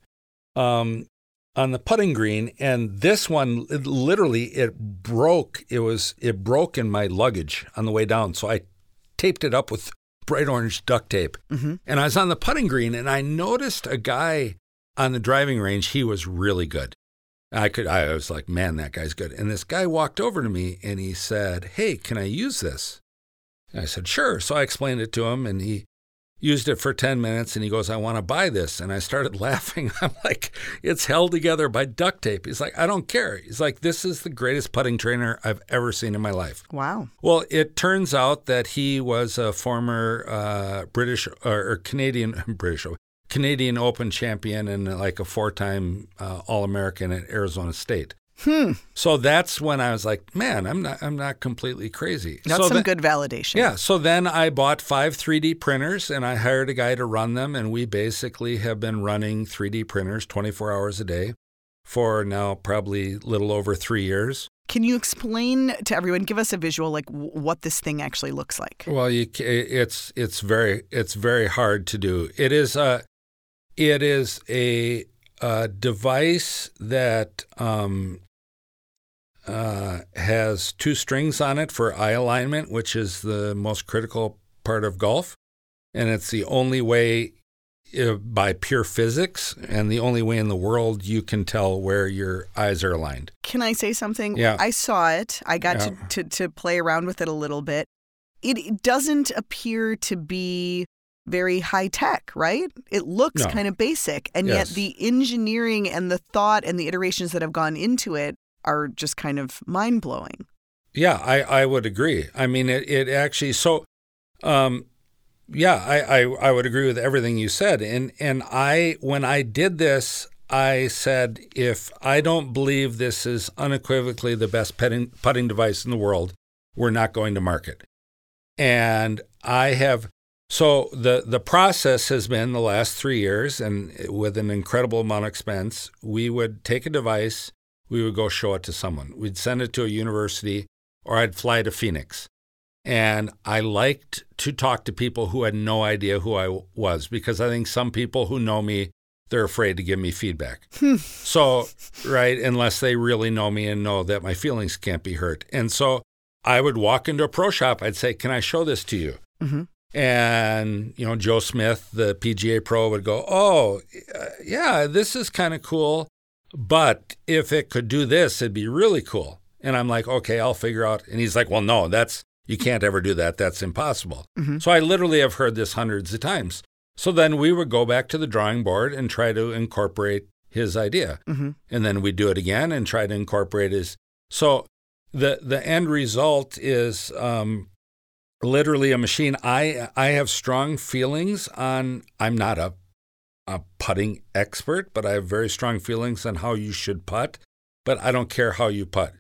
Speaker 2: um, on the putting green, and this one it, literally it broke. It was it broke in my luggage on the way down, so I taped it up with bright orange duct tape.
Speaker 1: Mhm.
Speaker 2: And I was on the putting green, and I noticed a guy on the driving range. He was really good. I could. I was like, man, that guy's good. And this guy walked over to me and he said, "Hey, can I use this?" And I said, "Sure." So I explained it to him, and he used it for 10 minutes and he goes, I want to buy this. And I started <laughs> laughing. I'm like, it's held together by duct tape. He's like, I don't care. He's like, this is the greatest putting trainer I've ever seen in my life.
Speaker 1: Wow.
Speaker 2: Well, it turns out that he was a former uh, British or, or Canadian, <laughs> British, Canadian Open champion and like a four time uh, All American at Arizona State.
Speaker 1: Hmm.
Speaker 2: So that's when I was like, man, I'm not, I'm not completely crazy.
Speaker 1: That's
Speaker 2: so
Speaker 1: some
Speaker 2: then-
Speaker 1: good validation.
Speaker 2: yeah. So then I bought five 3D printers and I hired a guy to run them. And we basically have been running 3D printers 24 hours a day for now probably a little over three years.
Speaker 1: Can you explain to everyone, give us a visual, like w- what this thing actually looks like?
Speaker 2: Well, you, it's it's very it's very hard to do. It is a it is a, a device that um, uh, has two strings on it for eye alignment, which is the most critical part of golf. And it's the only way uh, by pure physics and the only way in the world you can tell where your eyes are aligned.
Speaker 1: Can I say something?
Speaker 2: Yeah.
Speaker 1: I saw it. I got
Speaker 2: Yeah.
Speaker 1: to, to, to play around with it a little bit. It, it doesn't appear to be very high tech, right? It looks
Speaker 2: No.
Speaker 1: kind of basic. And yet the engineering and the thought and the iterations that have gone into it are just kind of mind blowing.
Speaker 2: Yeah, I, I would agree. I mean, it, it actually, so, um, yeah, I, I, I would agree with everything you said. And, and I, when I did this, I said, if I don't believe this is unequivocally the best putting, putting device in the world, we're not going to market. And I have, so the, the process has been the last three years, and with an incredible amount of expense, we would take a device, we would go show it to someone. We'd send it to a university, or I'd fly to Phoenix. And I liked to talk to people who had no idea who I was because I think some people who know me, they're afraid to give me feedback. <laughs> so, right, unless they really know me and know that my feelings can't be hurt. And so I would walk into a pro shop, I'd say, Can I show this to you?
Speaker 1: Mhm.
Speaker 2: And, you know, Joe Smith, the PGA pro, would go, Oh, uh, yeah, this is kind of cool. But if it could do this, it'd be really cool. And I'm like, Okay, I'll figure out. And he's like, Well, no, that's, you can't ever do that. That's impossible.
Speaker 1: Mhm.
Speaker 2: So I literally have heard this hundreds of times. So then we would go back to the drawing board and try to incorporate his idea.
Speaker 1: hmm
Speaker 2: And then we do it again and try to incorporate his. So the the end result is um, literally a machine. I I have strong feelings on. I'm not a a putting expert, but I have very strong feelings on how you should putt. But I don't care how you putt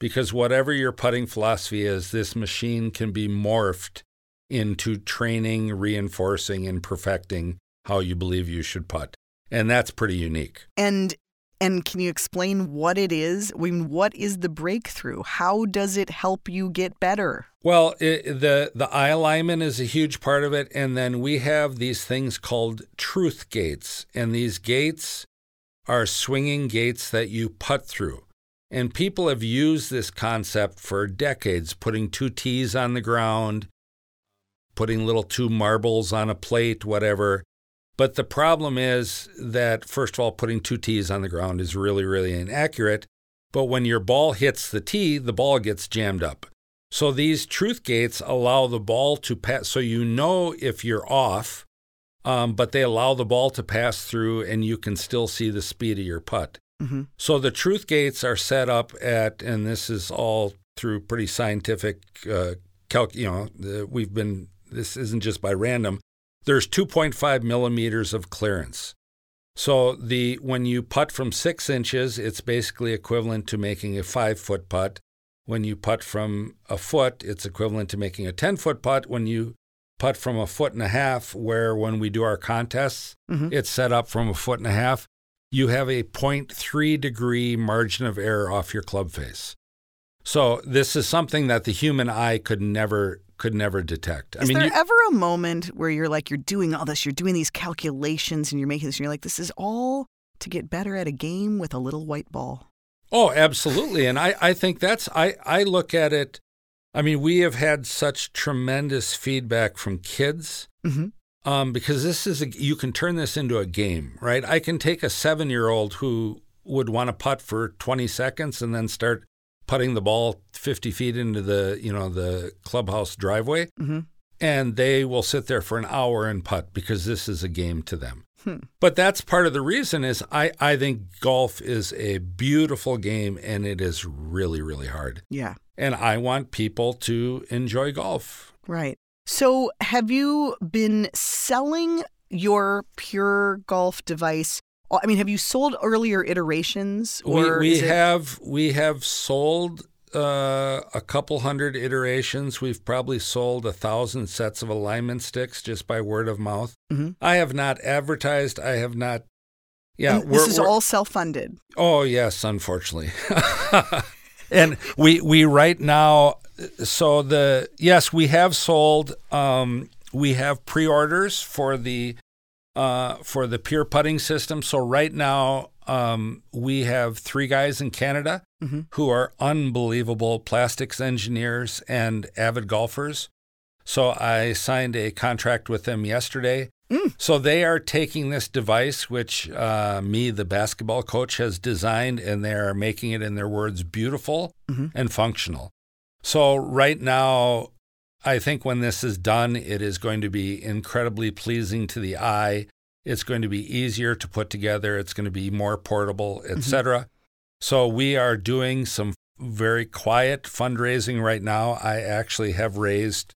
Speaker 2: because whatever your putting philosophy is, this machine can be morphed into training, reinforcing, and perfecting how you believe you should putt. And that's pretty unique.
Speaker 1: And and can you explain what it is? I mean, what is the breakthrough? How does it help you get better?
Speaker 2: Well, it, the the eye alignment is a huge part of it, and then we have these things called truth gates, and these gates are swinging gates that you putt through. And people have used this concept for decades, putting two tees on the ground, putting little two marbles on a plate, whatever. But the problem is that, first of all, putting two tees on the ground is really, really inaccurate. But when your ball hits the tee, the ball gets jammed up. So these truth gates allow the ball to pass, so you know if you're off, um, but they allow the ball to pass through and you can still see the speed of your putt.
Speaker 1: hmm
Speaker 2: So the truth gates are set up at, and this is all through pretty scientific uh, calc. You know, the, we've been. This isn't just by random. There's 2.5 millimeters of clearance. So the when you putt from six inches, it's basically equivalent to making a five foot putt. When you putt from a foot, it's equivalent to making a 10 foot putt. When you putt from a foot and a half, where when we do our contests,
Speaker 1: Mhm.
Speaker 2: it's set up from a foot and a half, you have a 0.3 degree margin of error off your club face. So this is something that the human eye could never could never detect. I
Speaker 1: Is
Speaker 2: mean,
Speaker 1: there
Speaker 2: you,
Speaker 1: ever a moment where you're like, you're doing all this, you're doing these calculations and you're making this, and you're like, this is all to get better at a game with a little white ball?
Speaker 2: Oh, absolutely. And I, I think that's, I, I look at it, I mean, we have had such tremendous feedback from kids
Speaker 1: hmm
Speaker 2: um, because this is, a, you can turn this into a game, right? I can take a seven year old who would want to putt for 20 seconds and then start putting the ball 50 feet into the, you know, the clubhouse driveway.
Speaker 1: hmm
Speaker 2: and they will sit there for an hour and putt because this is a game to them.
Speaker 1: Hmm.
Speaker 2: But that's part of the reason is I, I think golf is a beautiful game and it is really, really hard.
Speaker 1: Yeah.
Speaker 2: And I want people to enjoy golf.
Speaker 1: Right. So, have you been selling your PUR Golf device? I mean, have you sold earlier iterations?
Speaker 2: We,
Speaker 1: Or
Speaker 2: we
Speaker 1: it-
Speaker 2: have we have sold uh, a couple hundred iterations. We've probably sold a thousand sets of alignment sticks just by word of mouth.
Speaker 1: Mhm.
Speaker 2: I have not advertised. I have not. Yeah,
Speaker 1: this is all self-funded.
Speaker 2: Oh yes, unfortunately. <laughs> and we we right now so the yes, we have sold um we have pre-orders for the uh for the PUR putting system. So right now um, we have three guys in Canada who are unbelievable plastics engineers and avid golfers. So I signed a contract with them yesterday. So they are taking this device, which uh, me, the basketball coach, has designed, and they are making it, in their words, beautiful and functional. So right now, I think when this is done, it is going to be incredibly pleasing to the eye. It's going to be easier to put together. It's going to be more portable, etc. Mm-hmm. So we are doing some very quiet fundraising right now. I actually have raised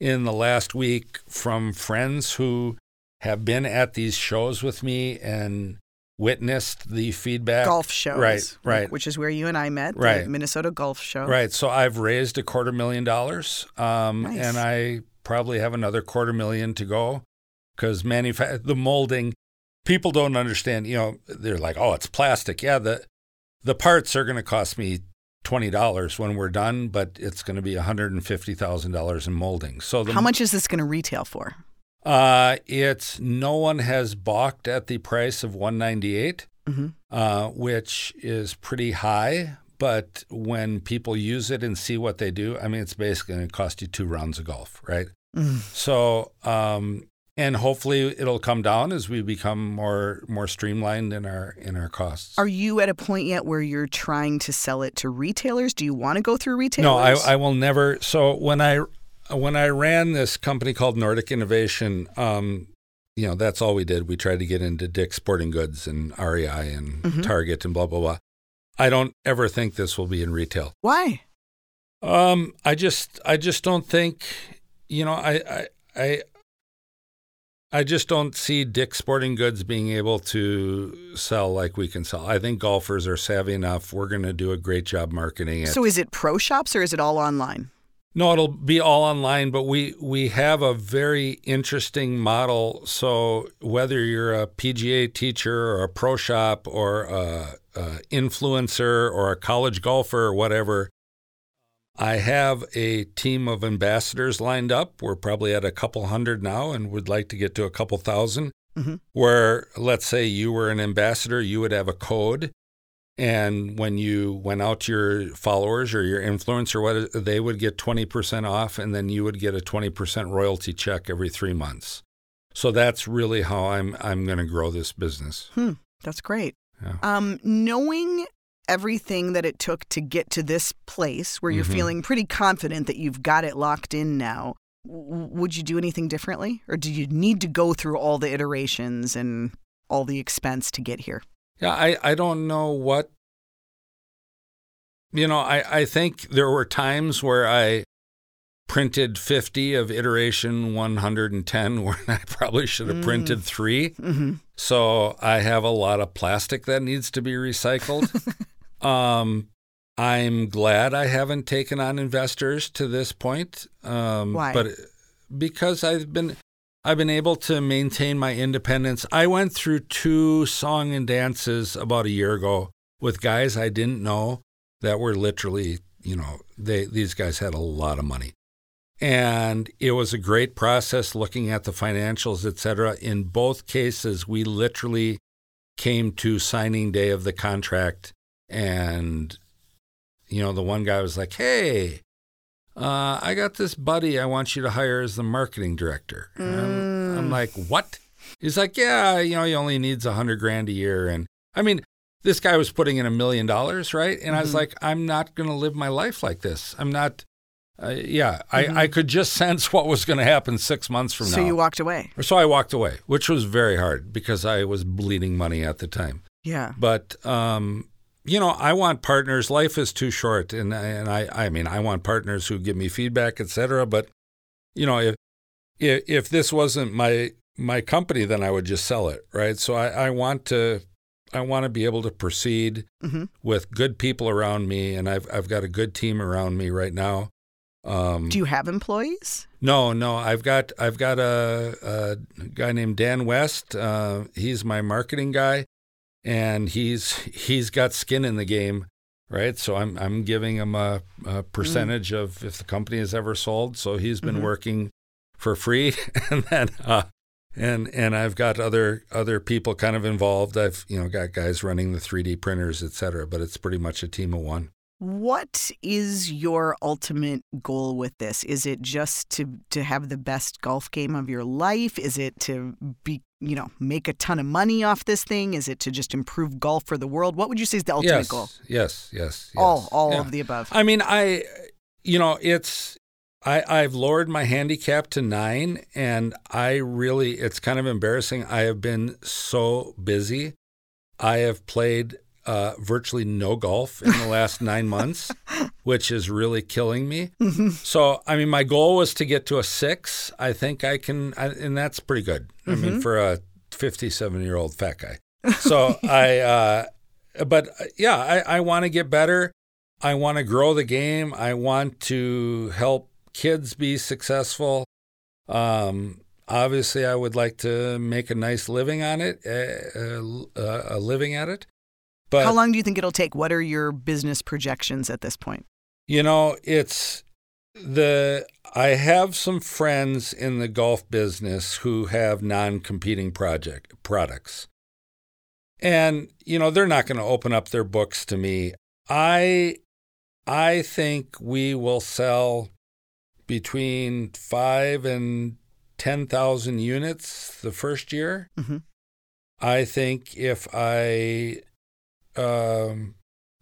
Speaker 2: in the last week from friends who have been at these shows with me and witnessed the feedback.
Speaker 1: Golf shows.
Speaker 2: Right, right.
Speaker 1: Which is where you and I met, the
Speaker 2: Right.
Speaker 1: Minnesota Golf Show.
Speaker 2: Right. So I've raised a quarter million dollars, um,
Speaker 1: Nice.
Speaker 2: and I probably have another quarter million to go because manufa- the molding, people don't understand. You know, they're like, "Oh, it's plastic." Yeah, the the parts are going to cost me twenty dollars when we're done, but it's going to be one hundred and fifty thousand dollars in molding. So the
Speaker 1: How much is this going to retail for?
Speaker 2: Uh, it's no one has balked at the price of one ninety eight
Speaker 1: Mhm.
Speaker 2: uh, which is pretty high. But when people use it and see what they do, I mean, it's basically going to cost you two rounds of golf, right?
Speaker 1: Mm.
Speaker 2: So, um, and hopefully it'll come down as we become more more streamlined in our in our costs.
Speaker 1: Are you at a point yet where you're trying to sell it to retailers? Do you want to go through retailers? no.
Speaker 2: I, I will never. So when I when I ran this company called Nordic Innovation, um, you know, that's all we did. We tried to get into Dick's Sporting Goods and REI and
Speaker 1: Mhm.
Speaker 2: Target and blah blah blah. I don't ever think this will be in retail.
Speaker 1: Why?
Speaker 2: Um, I just, I just don't think, you know, I, I, I, I just don't see Dick's Sporting Goods being able to sell like we can sell. I think golfers are savvy enough. We're going to do a great job marketing it.
Speaker 1: So is it pro shops or is it all online?
Speaker 2: No, it'll be all online, but we we have a very interesting model. So whether you're a PGA teacher or a pro shop or a, a influencer or a college golfer or whatever, I have a team of ambassadors lined up. We're probably at a couple hundred now, and would like to get to a couple 1000
Speaker 1: Mhm.
Speaker 2: Where let's say you were an ambassador, you would have a code, and when you went out to your followers or your influencer, what they would get 20% off, and then you would get a 20% royalty check every three months. So that's really how I'm I'm going to grow this business.
Speaker 1: Hmm, that's great.
Speaker 2: Yeah.
Speaker 1: Um, knowing everything that it took to get to this place where you're
Speaker 2: Mhm.
Speaker 1: feeling pretty confident that you've got it locked in now, w- would you do anything differently? Or do you need to go through all the iterations and all the expense to get here?
Speaker 2: Yeah, I, I don't know what you know, I, I think there were times where I printed 50 of iteration 110 <laughs> when I probably should have
Speaker 1: Mm.
Speaker 2: printed 3.
Speaker 1: Mm-hmm.
Speaker 2: So I have a lot of plastic that needs to be recycled. <laughs> um, I'm glad I haven't taken on investors to this point. Um,
Speaker 1: Why?
Speaker 2: But because I've been I've been able to maintain my independence. I went through two song and dances about a year ago with guys I didn't know that were literally, you know, they these guys had a lot of money. And it was a great process looking at the financials, et cetera. In both cases, we literally came to signing day of the contract. And, you know, the one guy was like, hey, uh, I got this buddy I want you to hire as the marketing director. And I'm, I'm
Speaker 1: Mm.
Speaker 2: like, what? He's like, yeah, you know, he only needs a hundred grand a year. And I mean, this guy was putting in a million dollars, right? And I was
Speaker 1: Mhm.
Speaker 2: like, I'm not going to live my life like this. I'm not. Uh, yeah,
Speaker 1: Mhm.
Speaker 2: I, I could just <laughs> sense what was going to happen six months from
Speaker 1: So
Speaker 2: now.
Speaker 1: So you walked away.
Speaker 2: so I walked away, which was very hard because I was bleeding money at the time.
Speaker 1: Yeah.
Speaker 2: But um, you know, I want partners. Life is too short, and and I I mean, I want partners who give me feedback, etc. But you know, if if, if this wasn't my my company, then I would just sell it, right? So I, I want to I want to be able to proceed
Speaker 1: hmm
Speaker 2: with good people around me, and I've I've got a good team around me right now. Um,
Speaker 1: Do you have employees?
Speaker 2: no, no, I've got I've got a, a guy named Dan West. Uh, he's my marketing guy, and he's he's got skin in the game, right? So I'm I'm giving him a, a percentage of if the company is ever sold. So he's been
Speaker 1: Mhm.
Speaker 2: working for free, <laughs> and then uh, and and I've got other other people kind of involved. I've you know got guys running the 3D printers, et cetera. But it's pretty much a team of one.
Speaker 1: What is your ultimate goal with this? Is it just to to have the best golf game of your life? Is it to be you know make a ton of money off this thing? Is it to just improve golf for the world? What would you say is the ultimate
Speaker 2: yes,
Speaker 1: goal?
Speaker 2: Yes, yes, yes.
Speaker 1: All all
Speaker 2: yeah.
Speaker 1: of the above.
Speaker 2: I mean, I you know it's I, I've lowered my handicap to nine, and I really, it's kind of embarrassing. I have been so busy. I have played uh, virtually no golf in the last <laughs> nine months, which is really killing me.
Speaker 1: Mm-hmm.
Speaker 2: So, I mean, my goal was to get to a six. I think I can, I, and that's pretty good. I mean, for a 57 year old fat guy. So, <laughs> I, uh, but uh, yeah, I, I want to get better. I want to grow the game. I want to help kids be successful. Um, obviously, I would like to make a nice living on it, uh, uh, a living at it. But
Speaker 1: How long do you think it'll take? What are your business projections at this point?
Speaker 2: you know, it's the I have some friends in the golf business who have non-competing project products. And you know, they're not going to open up their books to me. I I think we will sell between 5 and 10,000 units the first year.
Speaker 1: Mhm.
Speaker 2: I think if I um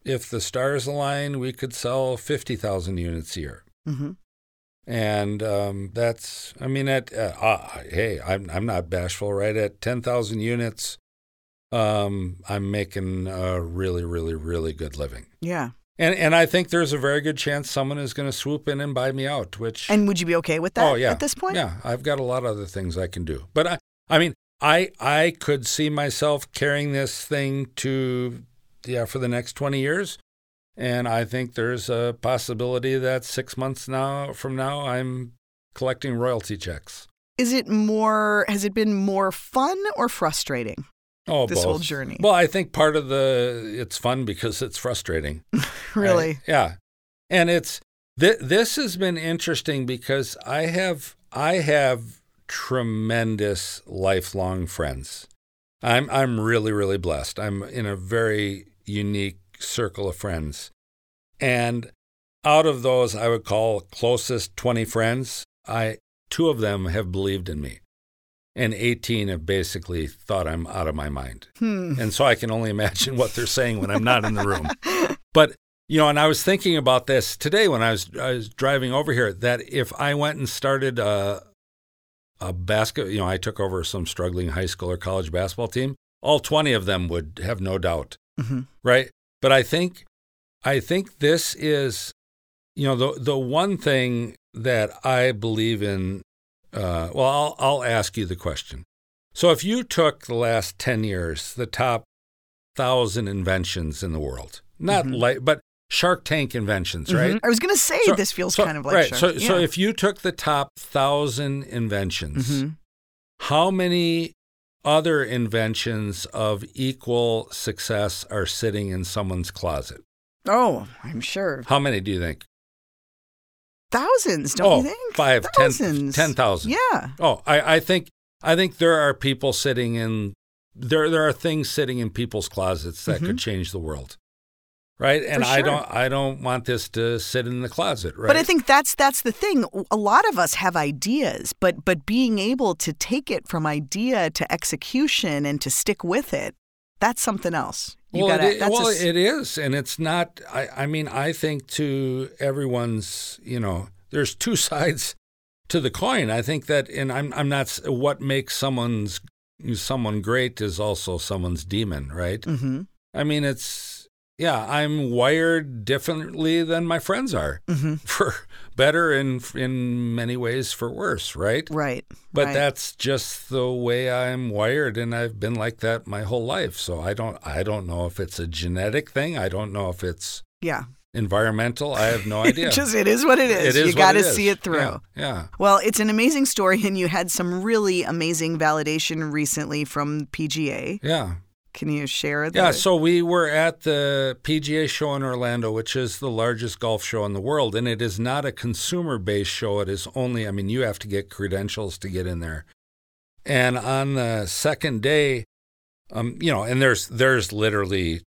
Speaker 2: if the stars align, we could sell 50,000 units a year.
Speaker 1: Mm-hmm.
Speaker 2: And um, that's, I mean, at uh, uh, hey, I'm I'm not bashful, right? At ten thousand units, um, I'm making a really, really, really good living.
Speaker 1: Yeah.
Speaker 2: And and I think there's a very good chance someone is going to swoop in and buy me out. Which
Speaker 1: And would you be okay with that
Speaker 2: oh yeah,
Speaker 1: at this point?
Speaker 2: yeah, I've got a lot of other things I can do. But I, I mean, I I could see myself carrying this thing to yeah for the next twenty years. And I think there's a possibility that six months now from now, I'm collecting royalty checks.
Speaker 1: Is it more, has it been more fun or frustrating?
Speaker 2: Oh,
Speaker 1: This whole journey.
Speaker 2: Well, I think part of the it's fun because it's frustrating. <laughs>
Speaker 1: Really?
Speaker 2: Yeah, and it's th- this has been interesting because I have I have tremendous lifelong friends. I'm I'm really really blessed. I'm in a very unique circle of friends, and out of those, I would call closest twenty friends. I two of them have believed in me, and eighteen have basically thought I'm out of my mind.
Speaker 1: Hmm.
Speaker 2: And so I can only imagine what they're saying when I'm not in the room. <laughs> But you know, and I was thinking about this today when I was I was driving over here that if I went and started a a basket, you know, I took over some struggling high school or college basketball team, all 20 of them would have no doubt,
Speaker 1: hmm
Speaker 2: right? But I think I think this is you know, the the one thing that I believe in uh, well, I'll I'll ask you the question. So if you took the last 10 years, the top 1000 inventions in the world, not
Speaker 1: Mhm.
Speaker 2: like but Shark Tank inventions, right?
Speaker 1: Mhm. I was going to say
Speaker 2: So-
Speaker 1: this feels
Speaker 2: So-
Speaker 1: kind of like
Speaker 2: right.
Speaker 1: Shark.
Speaker 2: So, so
Speaker 1: Yeah.
Speaker 2: if you took the top thousand inventions,
Speaker 1: Mhm.
Speaker 2: how many other inventions of equal success are sitting in someone's closet?
Speaker 1: Oh, I'm sure.
Speaker 2: How many do you think?
Speaker 1: Thousands, don't
Speaker 2: oh,
Speaker 1: you think?
Speaker 2: five, ten,
Speaker 1: Thousands.
Speaker 2: 10,000.
Speaker 1: Yeah.
Speaker 2: Oh, I, I think I think there are people sitting in there there are things sitting in people's closets that
Speaker 1: Mhm.
Speaker 2: could change the world. Right? And
Speaker 1: For
Speaker 2: I don't I don't want this to sit in the closet, right?
Speaker 1: But I think that's that's the thing. A lot of us have ideas, but but being able to take it from idea to execution and to stick with it, that's something else. You
Speaker 2: well,
Speaker 1: gotta.
Speaker 2: it,
Speaker 1: that's a
Speaker 2: well
Speaker 1: s-
Speaker 2: it is, and it's not. I, I mean, I think to everyone's, you know, there's two <laughs> sides to the coin. I think that, and I'm, I'm not. What makes someone's someone great is also someone's demon, right?
Speaker 1: Mhm.
Speaker 2: I mean, it's yeah. I'm wired differently than my friends are,
Speaker 1: Mhm. <laughs>
Speaker 2: for better and in many ways for worse, right?
Speaker 1: Right.
Speaker 2: But
Speaker 1: right.
Speaker 2: that's just the way I'm wired and I've been like that my whole life. So I don't I don't know if it's a genetic thing. I don't know if it's
Speaker 1: yeah.
Speaker 2: environmental. I have no <laughs> idea.
Speaker 1: Just it is what it is.
Speaker 2: It is
Speaker 1: you got to see it through.
Speaker 2: Yeah, yeah.
Speaker 1: Well, it's an amazing story, and you had some really amazing validation recently from PGA.
Speaker 2: Yeah.
Speaker 1: Can you share that?
Speaker 2: Yeah, so we were at the PGA show in Orlando, which is the largest golf show in the world, and it is not a consumer based show. It is only, I mean, you have to get credentials to get in there. And on the second day, um, you know, and there's there's literally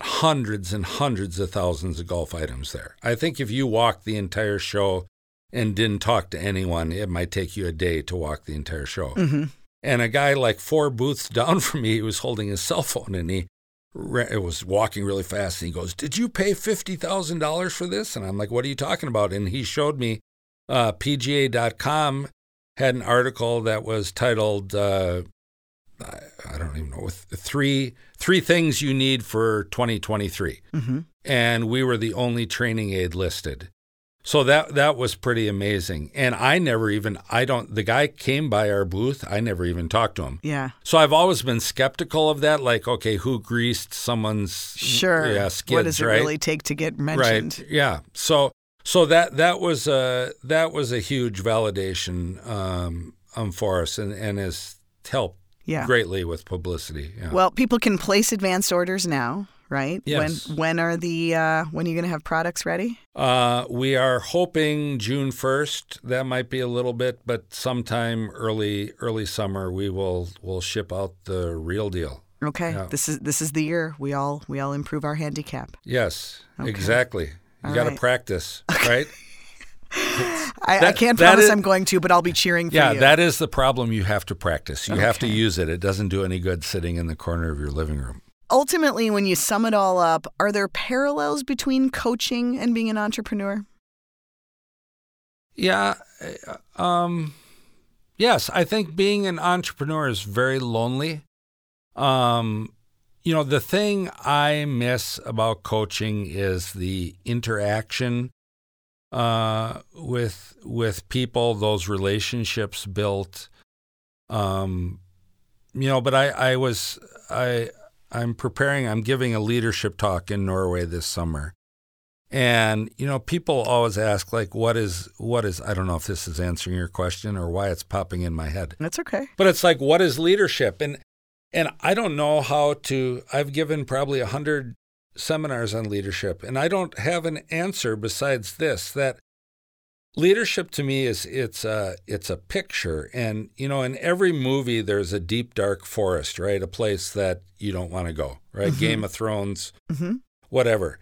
Speaker 2: hundreds and hundreds of thousands of golf items there. I think if you walked the entire show and didn't talk to anyone, it might take you a day to walk the entire show.
Speaker 1: Mm-hmm.
Speaker 2: And a guy like four booths <laughs> down from me, he was holding his cell phone and he it was walking really fast. And he goes, "Did you pay fifty thousand dollars for this?" And I'm like, "What are you talking about?" And he showed me uh, PGA.com had an article that was titled uh, I don't even know three three things you need for 2023,
Speaker 1: Mm-hmm.
Speaker 2: and we were the only training aid listed. So that that was pretty amazing. And I never even I don't the guy came by our booth. I never even talked to him.
Speaker 1: Yeah.
Speaker 2: So I've always been skeptical of that. Like, okay, who greased someone's
Speaker 1: Sure.
Speaker 2: yeah skids,
Speaker 1: what does it
Speaker 2: right?
Speaker 1: really take to get mentioned?
Speaker 2: Right. Yeah. So so that that was a that was a huge validation um, um for us and and has helped
Speaker 1: Yeah.
Speaker 2: greatly with publicity. Yeah.
Speaker 1: Well, people can place advanced orders now, right?
Speaker 2: Yes.
Speaker 1: When when are the uh, when are you going to have products ready?
Speaker 2: Uh, we are hoping June first. That might be a little bit, but sometime early early summer we will will ship out the real deal.
Speaker 1: Okay.
Speaker 2: Yeah.
Speaker 1: This is this is the year we all we all improve our handicap.
Speaker 2: Yes,
Speaker 1: Okay.
Speaker 2: exactly. You got to
Speaker 1: right.
Speaker 2: practice, <laughs> right?
Speaker 1: I, I can't promise
Speaker 2: is-
Speaker 1: I'm going to, but I'll be cheering for
Speaker 2: yeah,
Speaker 1: you.
Speaker 2: Yeah, that is the problem. You have to practice. You have to use it. It doesn't do any good sitting in the corner of your living room.
Speaker 1: Ultimately, when you sum it all up, are there parallels between coaching and being an entrepreneur?
Speaker 2: Yeah. uh, Um, yes, I think being an entrepreneur is very lonely. Um, you know, the thing I miss about coaching is the interaction uh, with with people, those relationships built. Um, you know, but I, I was I I'm preparing. I'm giving a leadership talk in Norway this summer. And you know, people always ask like what is what is I don't know if this is answering your question or why it's popping in my head.
Speaker 1: That's okay.
Speaker 2: But it's like what is leadership? And and I don't know how to I've given probably a 100 seminars on leadership and I don't have an answer besides this that leadership to me is it's a it's a picture and you know in every movie there's a deep dark forest, right? A place that you don't want to go, right?
Speaker 1: Mhm.
Speaker 2: Game of Thrones
Speaker 1: hmm
Speaker 2: whatever.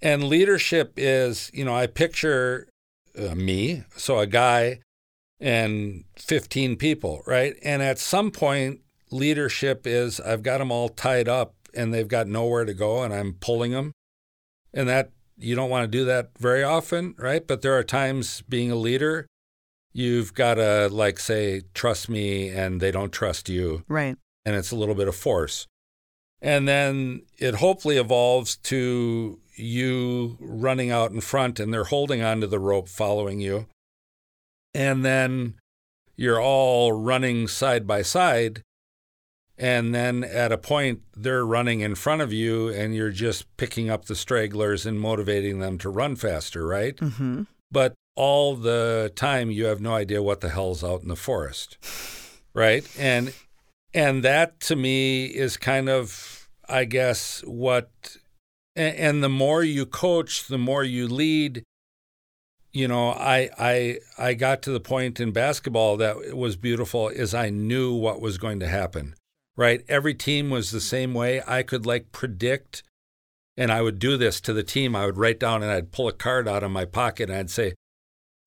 Speaker 2: And leadership is, you know, I picture uh, me, so a guy and 15 people, right? And at some point, leadership is I've got them all tied up and they've got nowhere to go and I'm pulling them. And that, you don't want to do that very often, right? But there are times being a leader, you've got to, like, say, trust me, and they don't trust you
Speaker 1: Right.
Speaker 2: and it's a little bit of force. And then it hopefully evolves to you running out in front and they're holding onto the rope following you. And then you're all running side by side. And then at a point, they're running in front of you and you're just picking up the stragglers and motivating them to run faster, right?
Speaker 1: hmm
Speaker 2: but all the time you have no idea what the hell's out in the forest <sighs> right? And and that to me is kind of i guess what and, and the more you coach the more you lead. You know i i i got to the point in basketball that was beautiful is i knew what was going to happen right every team was the same way i could like predict and I would do this to the team. I would write down and I'd pull a card out of my pocket and I'd say,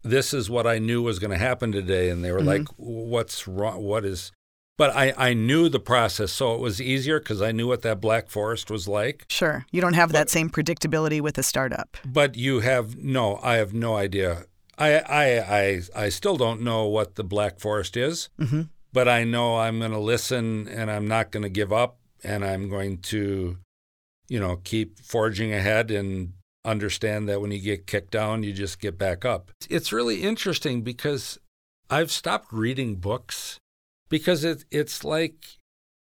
Speaker 2: This is what I knew was going to happen today. And they were
Speaker 1: Mhm.
Speaker 2: like, What's wrong? What is. But I, I knew the process, so it was easier because I knew what that black forest was like.
Speaker 1: Sure. You don't have that same predictability with a startup.
Speaker 2: But you have no, I have no idea. I, I, I, I still don't know what the black forest is,
Speaker 1: hmm
Speaker 2: but I know I'm going to listen and I'm not going to give up and I'm going to, you know, keep forging ahead and understand that when you get kicked down, you just get back up. It's really interesting because I've stopped reading books because it, it's like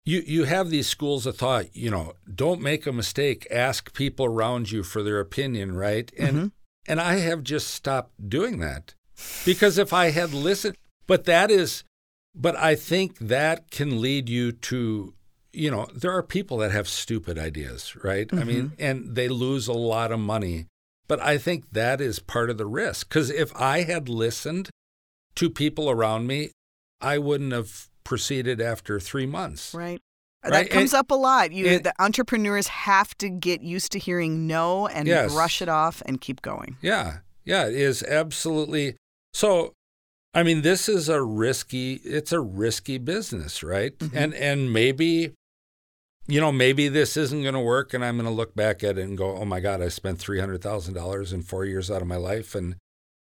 Speaker 2: you, you have these schools of thought, you know, don't make a mistake, ask people around you for their opinion, right? And
Speaker 1: Mhm.
Speaker 2: and I have just stopped doing that because if I had listened, but that is, but I think that can lead you to, you know, there are people that have stupid ideas, right? I mean, mm-hmm. and they lose a lot of money. But I think that is part of the risk because if I had listened to people around me, I wouldn't have proceeded after three months.
Speaker 1: Right.
Speaker 2: Uh, right,
Speaker 1: That comes
Speaker 2: and-
Speaker 1: up a lot. You,
Speaker 2: and-
Speaker 1: the entrepreneurs have to get used to hearing no and
Speaker 2: Yes.
Speaker 1: brush it off and keep going.
Speaker 2: Yeah, yeah, it is absolutely. So, I mean, this is a risky. It's a risky business, right?
Speaker 1: Mhm.
Speaker 2: And and maybe, you know, maybe this isn't going to work, and I'm going to look back at it and go, "Oh my God, I spent three hundred thousand dollars in four years out of my life." And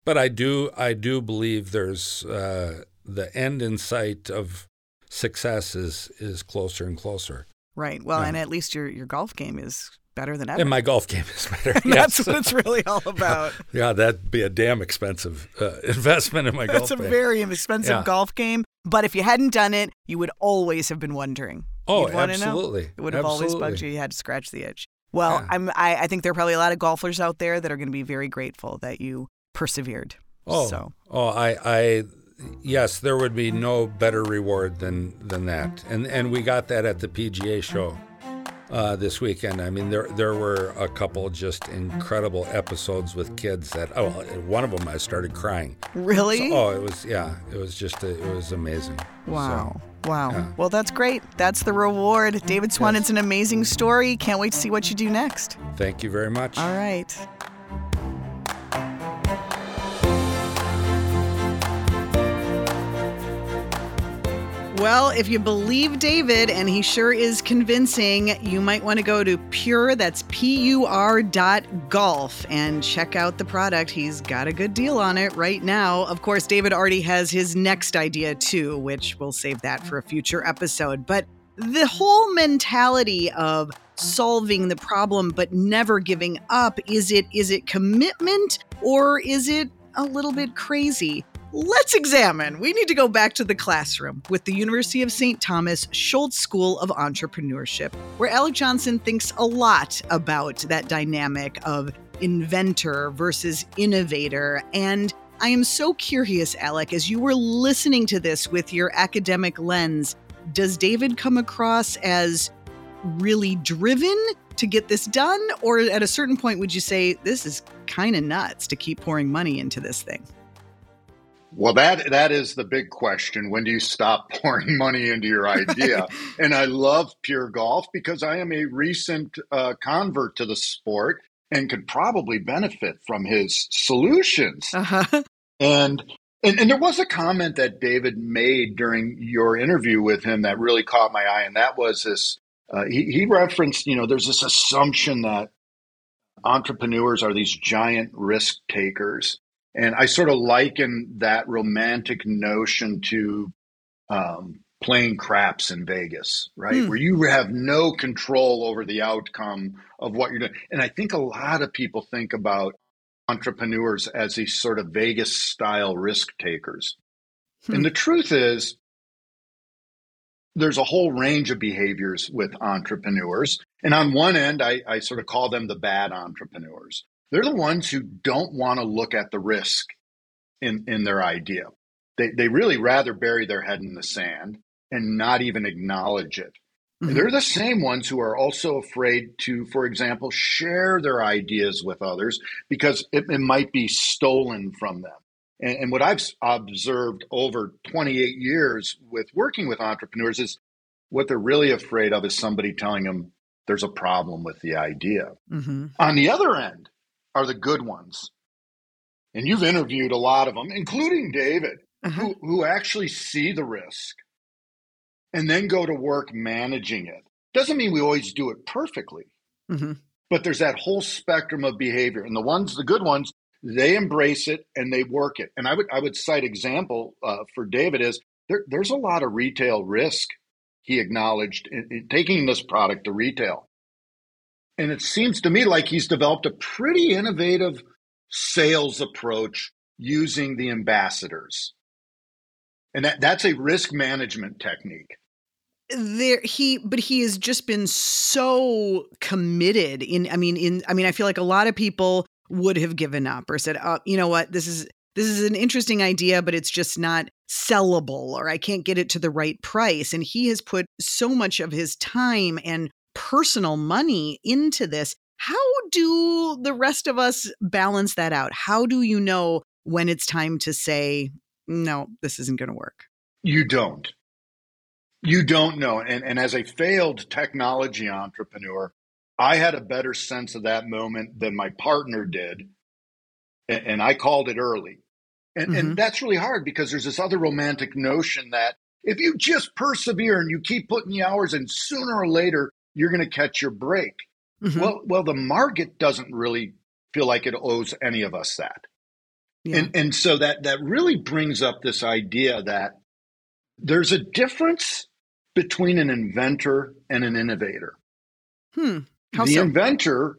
Speaker 2: but I do, I do believe there's uh, the end in sight of success is is closer and closer.
Speaker 1: Right. Well,
Speaker 2: Yeah.
Speaker 1: and at least your your golf game is better than ever.
Speaker 2: And my golf game is better. <laughs>
Speaker 1: That's
Speaker 2: yes.
Speaker 1: what it's really all <laughs> about.
Speaker 2: Yeah, that'd be a damn expensive uh, <laughs> investment in my golf game.
Speaker 1: It's a
Speaker 2: game.
Speaker 1: very expensive
Speaker 2: Yeah.
Speaker 1: golf game. But if you hadn't done it, you would always have been wondering.
Speaker 2: Oh,
Speaker 1: You'd wanna know.
Speaker 2: absolutely.
Speaker 1: It would have always bugged you. You had to scratch the itch. Well,
Speaker 2: Yeah.
Speaker 1: I'm, I, I think there are probably a lot of golfers out there that are going to be very grateful that you persevered.
Speaker 2: Oh,
Speaker 1: So,
Speaker 2: oh, I, I, yes, there would be no better reward than than that, and and we got that at the PGA show uh, this weekend. I mean, there there were a couple just incredible episodes with kids that. Oh, one of them I started crying.
Speaker 1: really?
Speaker 2: So- oh, it was yeah, it was just it was amazing.
Speaker 1: Wow.
Speaker 2: So,
Speaker 1: wow.
Speaker 2: yeah.
Speaker 1: Well, that's great. That's the reward. David Swan,
Speaker 2: Yes.
Speaker 1: it's an amazing story. Can't wait to see what you do next.
Speaker 2: thank you very much.
Speaker 1: All right. Well, if you believe David, and he sure is convincing, you might want to go to PUR, that's P U R dot golf, and check out the product. He's got a good deal on it right now. Of course, David already has his next idea too, which we'll save that for a future episode. But the whole mentality of solving the problem but never giving up is it is it commitment or is it a little bit crazy let's examine we need to go back to the classroom with the university of st thomas Schulze school of entrepreneurship where alec johnson thinks a lot about that dynamic of inventor versus innovator and i am so curious alec as you were listening to this with your academic lens does David come across as really driven to get this done? Or at a certain point, would you say this is kind of nuts to keep pouring money into this thing?
Speaker 3: Well, that that is the big question. When do you stop <laughs> pouring money into your idea? and I love PUR Golf because I am a recent uh, convert to the sport and could probably benefit from his solutions.
Speaker 1: Uh-huh.
Speaker 3: And, and and there was a comment that David made during your interview with him that really caught my eye, and that was this. Uh, he, he referenced, you know, there's this assumption that entrepreneurs are these giant risk takers, and I sort of liken that romantic notion to um, playing craps in Vegas, right,
Speaker 1: Hmm.
Speaker 3: where you have no control over the outcome of what you're doing. And I think a lot of people think about entrepreneurs as these sort of Vegas style risk takers.
Speaker 1: Hmm.
Speaker 3: And the truth is, there's a whole range of behaviors with entrepreneurs. And on one end, I, I sort of call them the bad entrepreneurs. They're the ones who don't want to look at the risk in, in their idea. They, they really rather bury their head in the sand and not even acknowledge it.
Speaker 1: Mhm.
Speaker 3: They're the same ones who are also afraid to, for example, share their ideas with others because it, it might be stolen from them. And, and what I've observed over 28 years with working with entrepreneurs is what they're really afraid of is somebody telling them there's a problem with the idea.
Speaker 1: hmm
Speaker 3: On the other end are the good ones. And you've interviewed a lot of them, including David,
Speaker 1: Uh-huh.
Speaker 3: who, who actually see the risk and then go to work managing it. Doesn't mean we always do it perfectly,
Speaker 1: hmm
Speaker 3: but there's that whole spectrum of behavior. And the ones, the good ones, they embrace it and they work it. And I would, I would cite example uh, for David is there, there's a lot of retail risk he acknowledged in, in taking this product to retail. And it seems to me like he's developed a pretty innovative sales approach using the ambassadors. And that, that's a risk management technique.
Speaker 1: there he but he has just been so committed in i mean in i mean i feel like a lot of people would have given up or said oh you know what this is this is an interesting idea but it's just not sellable or i can't get it to the right price and he has put so much of his time and personal money into this how do the rest of us balance that out how do you know when it's time to say no this isn't going to work
Speaker 3: You don't. You don't know. And, and as a failed technology entrepreneur, I had a better sense of that moment than my partner did. And, and I called it early. And, mm-hmm. and that's really hard because there's this other romantic notion that if you just persevere and you keep putting the hours in, sooner or later, you're going to catch your break. Mm-hmm. Well, well, the market doesn't really feel like it owes any of us that. Yeah. And, and so that, that really brings up this idea that there's a difference between an inventor and an innovator.
Speaker 1: Hmm.
Speaker 3: How the so? inventor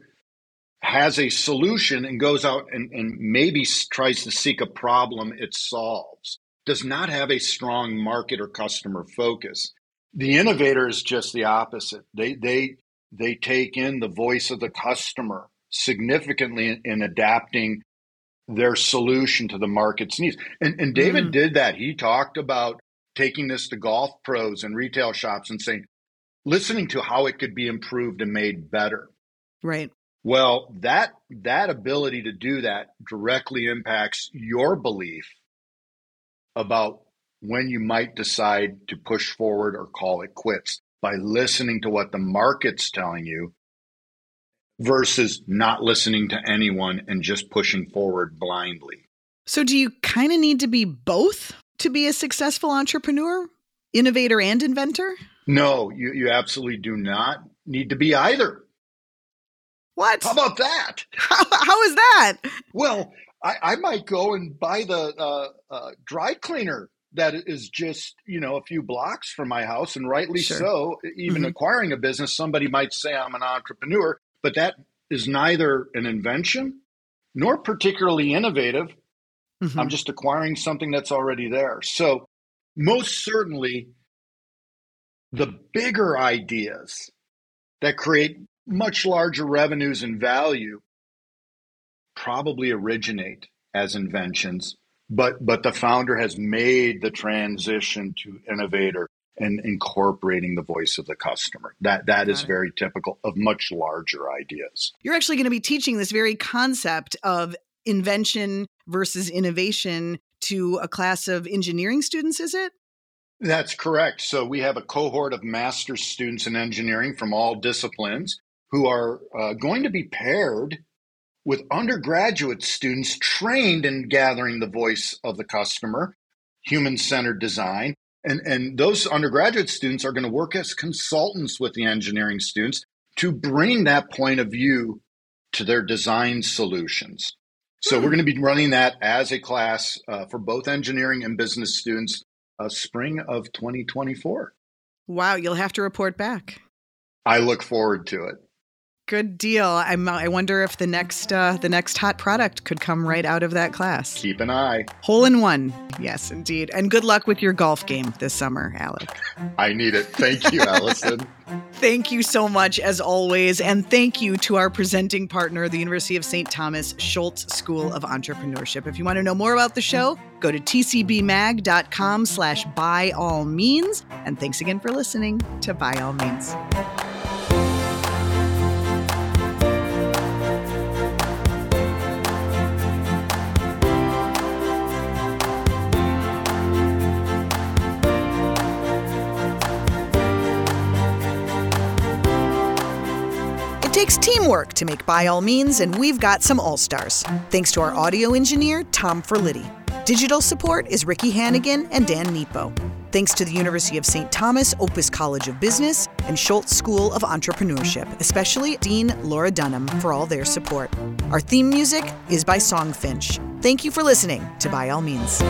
Speaker 3: has a solution and goes out and, and maybe tries to seek a problem it solves, does not have a strong market or customer focus. The innovator is just the opposite. They, they, they take in the voice of the customer significantly in, in adapting their solution to the market's needs. And, and David mm-hmm. did that. He talked about taking this to golf pros and retail shops and saying, listening to how it could be improved and made better.
Speaker 1: Right.
Speaker 3: Well, that that ability to do that directly impacts your belief about when you might decide to push forward or call it quits by listening to what the market's telling you versus not listening to anyone and just pushing forward blindly.
Speaker 1: So do you kind of need to be both to be a successful entrepreneur, innovator and inventor?
Speaker 3: No, you, you absolutely do not need to be either.
Speaker 1: What?
Speaker 3: How about that? <laughs>
Speaker 1: How, how is that?
Speaker 3: Well, I, I might go and buy the uh, uh, dry cleaner that is just you know a few blocks from my house, and rightly sure. so. Even mm-hmm. acquiring a business, somebody might say I'm an entrepreneur, but that is neither an invention nor particularly innovative. Mm-hmm. I'm just acquiring something that's already there. So, most certainly, the bigger ideas that create much larger revenues and value probably originate as inventions but but the founder has made the transition to innovator and incorporating the voice of the customer. That that Got is it. very typical of much larger ideas.
Speaker 1: You're actually going to be teaching this very concept of invention versus innovation to a class of engineering students is it?
Speaker 3: That's correct. So we have a cohort of master's students in engineering from all disciplines who are uh, going to be paired with undergraduate students trained in gathering the voice of the customer, human centered design. And, and those undergraduate students are going to work as consultants with the engineering students to bring that point of view to their design solutions. So we're going to be running that as a class uh, for both engineering and business students, uh, spring of 2024.
Speaker 1: Wow, you'll have to report back.
Speaker 3: I look forward to it.
Speaker 1: Good deal. I'm, I wonder if the next uh, the next hot product could come right out of that class.
Speaker 3: Keep an eye.
Speaker 1: Hole in one. Yes, indeed. And good luck with your golf game this summer, Alec.
Speaker 3: I need it. Thank you, Allison. <laughs>
Speaker 1: thank you so much, as always. And thank you to our presenting partner, the University of St. Thomas Schulze School of Entrepreneurship. If you want to know more about the show, go to tcbmag.com slash by all means. And thanks again for listening to By All Means. Takes teamwork to make By All Means, and we've got some all stars. Thanks to our audio engineer, Tom Ferlitti. Digital support is Ricky Hannigan and Dan Nepo. Thanks to the University of St. Thomas Opus College of Business and Schulze School of Entrepreneurship, especially Dean Laura Dunham for all their support. Our theme music is by Songfinch. Thank you for listening to By All Means.